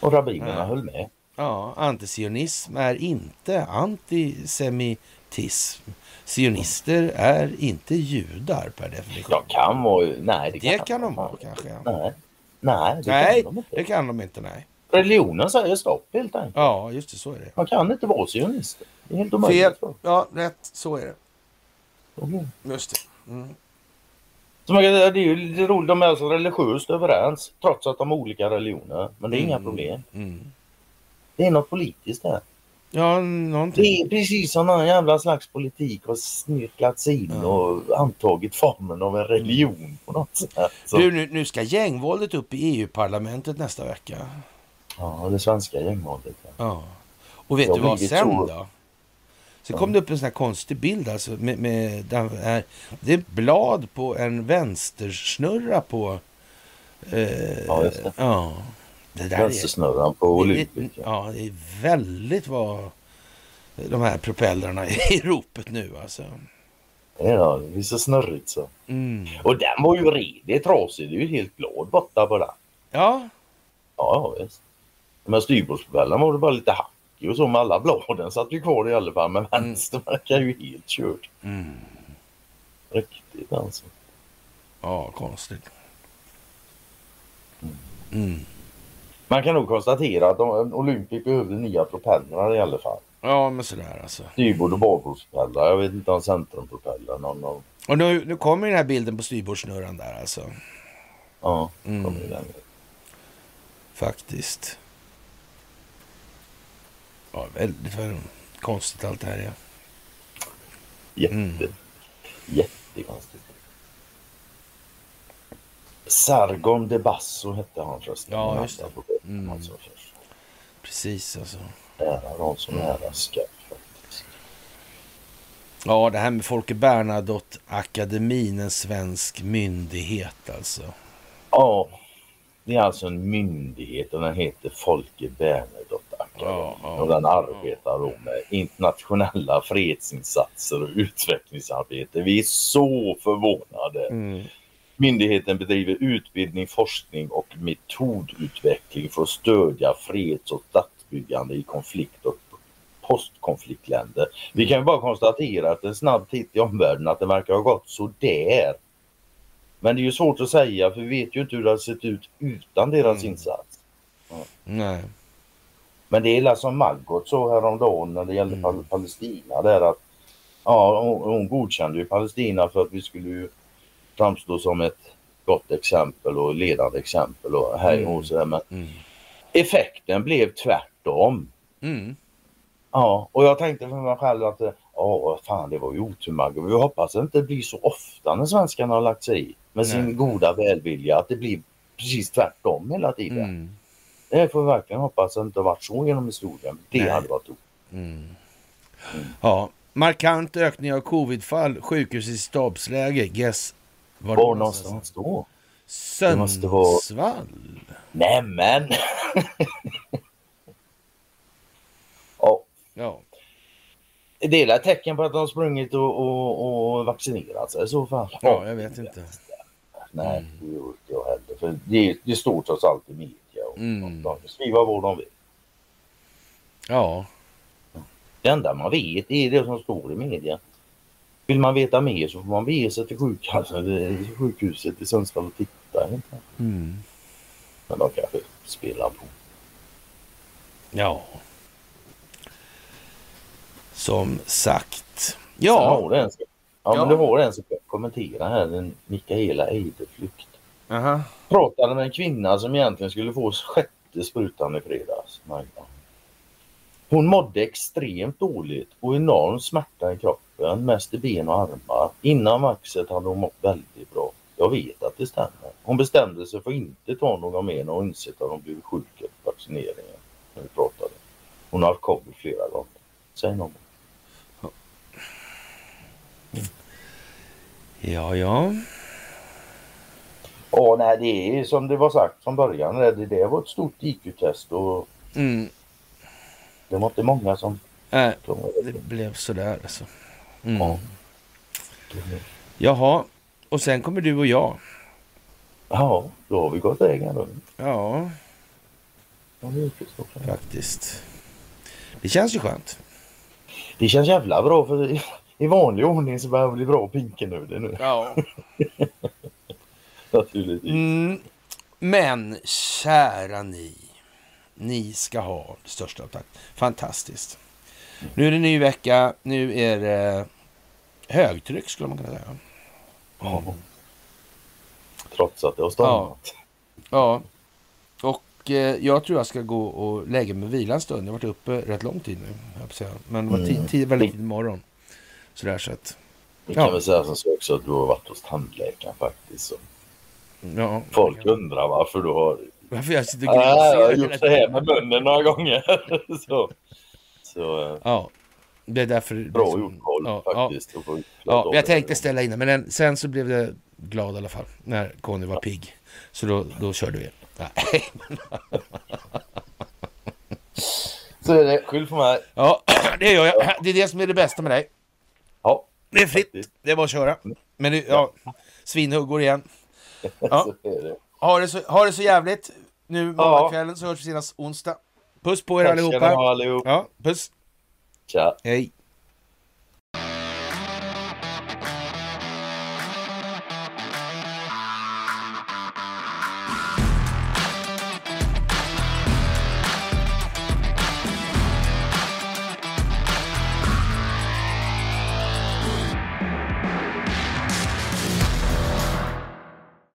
Och rabbinerna Ja. höll med. Ja, antisionism är inte antisemitism. Sionister är inte judar per definition. De kan vara... Nej, det kan, Det kan de vara kanske. Nej, nej det Nej, kan de inte. det kan de inte. Nej. Religionen säger stopp helt enkelt. Ja, just det. Så är det. Man kan inte vara sionister. Det är helt omöjligt. Fel. Ja, rätt. Så är det. Okej. Just det. Mm. Så man kan, säga, det är ju lite roligt, de är alltså religiöst överens trots att de har olika religioner. Men det är inga Mm. problem. Mm. Det är något politiskt där. Ja, Det någonting. är precis som någon jävla slags politik har snirklats in Ja. och antagit formen av en religion på något sätt. Så, Du, nu, nu ska gängvåldet upp i EU-parlamentet nästa vecka. ja, det svenska gängvåldet. Ja. Ja. Och vet Det har du vad sen så. då? Så kom det upp en sån här konstig bild alltså. Med, med den här, det är blad på en vänstersnurra på... Eh, Ja, just det. Ja. Det där är, Vänstersnurran på är, Olympic. Ja. det är väldigt vad de här propellrarna är i ropet nu alltså. Ja, det är så snurrigt så. Mm. Och den var ju redig trasig. Det är ju helt blad borta på den. Ja, Ja, ja visst. Men styrbordspropellern var det bara lite hackig och så med alla bladen satt ju kvar i alla fall. Men vänster verkar ju helt kört. mm. Riktigt alltså. ja konstigt. Mm. Man kan nog konstatera att de, Olympic behövde nya propellrar i alla fall. Ja, men sådär alltså. Styrbord och bakbordspropellrar. Jag vet inte om centrumpropellrar. Någon av, Och nu, nu kommer den här bilden på styrbordssnurran där alltså. ja, Mm. kommer den. Faktiskt. Ja, väldigt konstigt allt det här är. Jätte, Mm. jättekonstigt. Sargon de Basso hette han förresten. Ja, just det. Mm. Alltså. Precis alltså. Ära de som ära ska. Ja, det här med Folke Bernadotte-akademin, en svensk myndighet alltså. Ja, det är alltså en myndighet och den heter Folke Bernadotte Akademin. Ja, ja. Och den arbetar då med internationella fredsinsatser och utvecklingsarbete. Vi är så förvånade. Mm. Myndigheten bedriver utbildning, forskning och metodutveckling för att stödja freds och statsbyggande i konflikt och postkonfliktländer. Vi kan ju bara konstatera att en snabb titt i omvärlden att det verkar ha gått så där. Men det är ju svårt att säga för vi vet ju inte hur det har sett ut utan deras Mm. insats. Nej. Men det är som Margot sa häromdagen när det gällde Mm. Pal- Palestina där att ja, hon, hon godkände ju Palestina för att vi skulle ju framstå som ett gott exempel och ledande exempel och hej Mm. och sådär. Men Mm. effekten blev tvärtom. Mm. Ja, och jag tänkte för mig själv att ja, fan det var ju otur. Vi hoppas att det inte blir så ofta när svenskarna har lagt sig i med sin Nej. goda välvilja att det blir precis tvärtom hela tiden. Mm. Det får vi verkligen hoppas att det inte har varit så genom historien. Det Nej. hade varit Mm. Ja, markant ökning av covidfall, sjukhus i stabsläge. Guess var Var någonstans då? Vara- Sundsvall. Nämen! ja, Ja. det är ett tecken på att de har sprungit och, och, och vaccinerat sig i så fall. ja, jag vet inte. Nej, det gör inte jag heller. För det, det står trots allt i media. Och Mm. De skriva vad de vill. Ja, Det enda man vet är det som står i media. Vill man veta mer så får man bege sig till eller sjukhuset i Sundsvall och titta. mm. Men de kanske spelar på. Ja. Som sagt. Ja. har det en, ja, Ja. men det var en som kommenterade här, den Mikaela Eideflykt. Aha. Pratade med en kvinna som egentligen skulle få sjätte sprutan i fredags. Magda. Hon mådde extremt dåligt och enorm smärta i kroppen, mest i ben och armar. Innan vaxet hade hon mått väldigt bra. Jag vet att det stämmer. Hon bestämde sig för att inte ta någon mer när hon insett att hon blivit sjuk efter vaccineringen. När vi pratade. Hon har haft covid flera gånger. Säg någon. Ja, ja. Ja, nej, det är som det var sagt från början. Det, det var ett stort IQ-test och Mm. Det var inte många som tog det blev sådär alltså. Mm. Ja. Jaha. Och sen kommer du och jag. Ja, då har vi gått vägen runt. Ja, faktiskt. Det känns ju skönt. Det känns jävla bra för i- vanlig ordning så börjar det bli bra pinkenödig nu. Ja. Naturligtvis. Mm. Men kära ni. Ni ska ha det största av tack. Fantastiskt. Nu är det ny vecka. Nu är det högtryck skulle man kunna säga. Ja. Trots att det har stormat. Ja. Och eh, jag tror jag ska gå och lägga mig och vila en stund. Jag har varit uppe rätt lång tid nu. Men det var tid, Mm. tid, väldigt tidig morgon. Sådär så att. Vi kan Ja. väl säga som så också att du har varit hos tandläkaren faktiskt. Så Ja. folk undrar varför du har... Varför jag sitter och Ja, jag har gjort så här med munnen några gånger. så, så eh, Ja. Det är därför. bra liksom- gjort ja, ja. faktiskt. Ja, av jag tänkte ställa in men den, sen så blev det glad i alla fall. När Conny var pigg. Så då, då körde vi. Så är det. Skyll på mig. Ja, det gör jag. Det är det som är det bästa med dig. Ja, Det är fritt. faktiskt. Det är bara att köra. Men det, ja, svinhuggor igen. Ja. Så är det. Ha det så, ha det så jävligt. Nu Ja. måndagskvällen så hörs vi senast onsdag. Puss på er Tack ska ni allihopa. ha allihop. Ja, puss. Tja. Hej.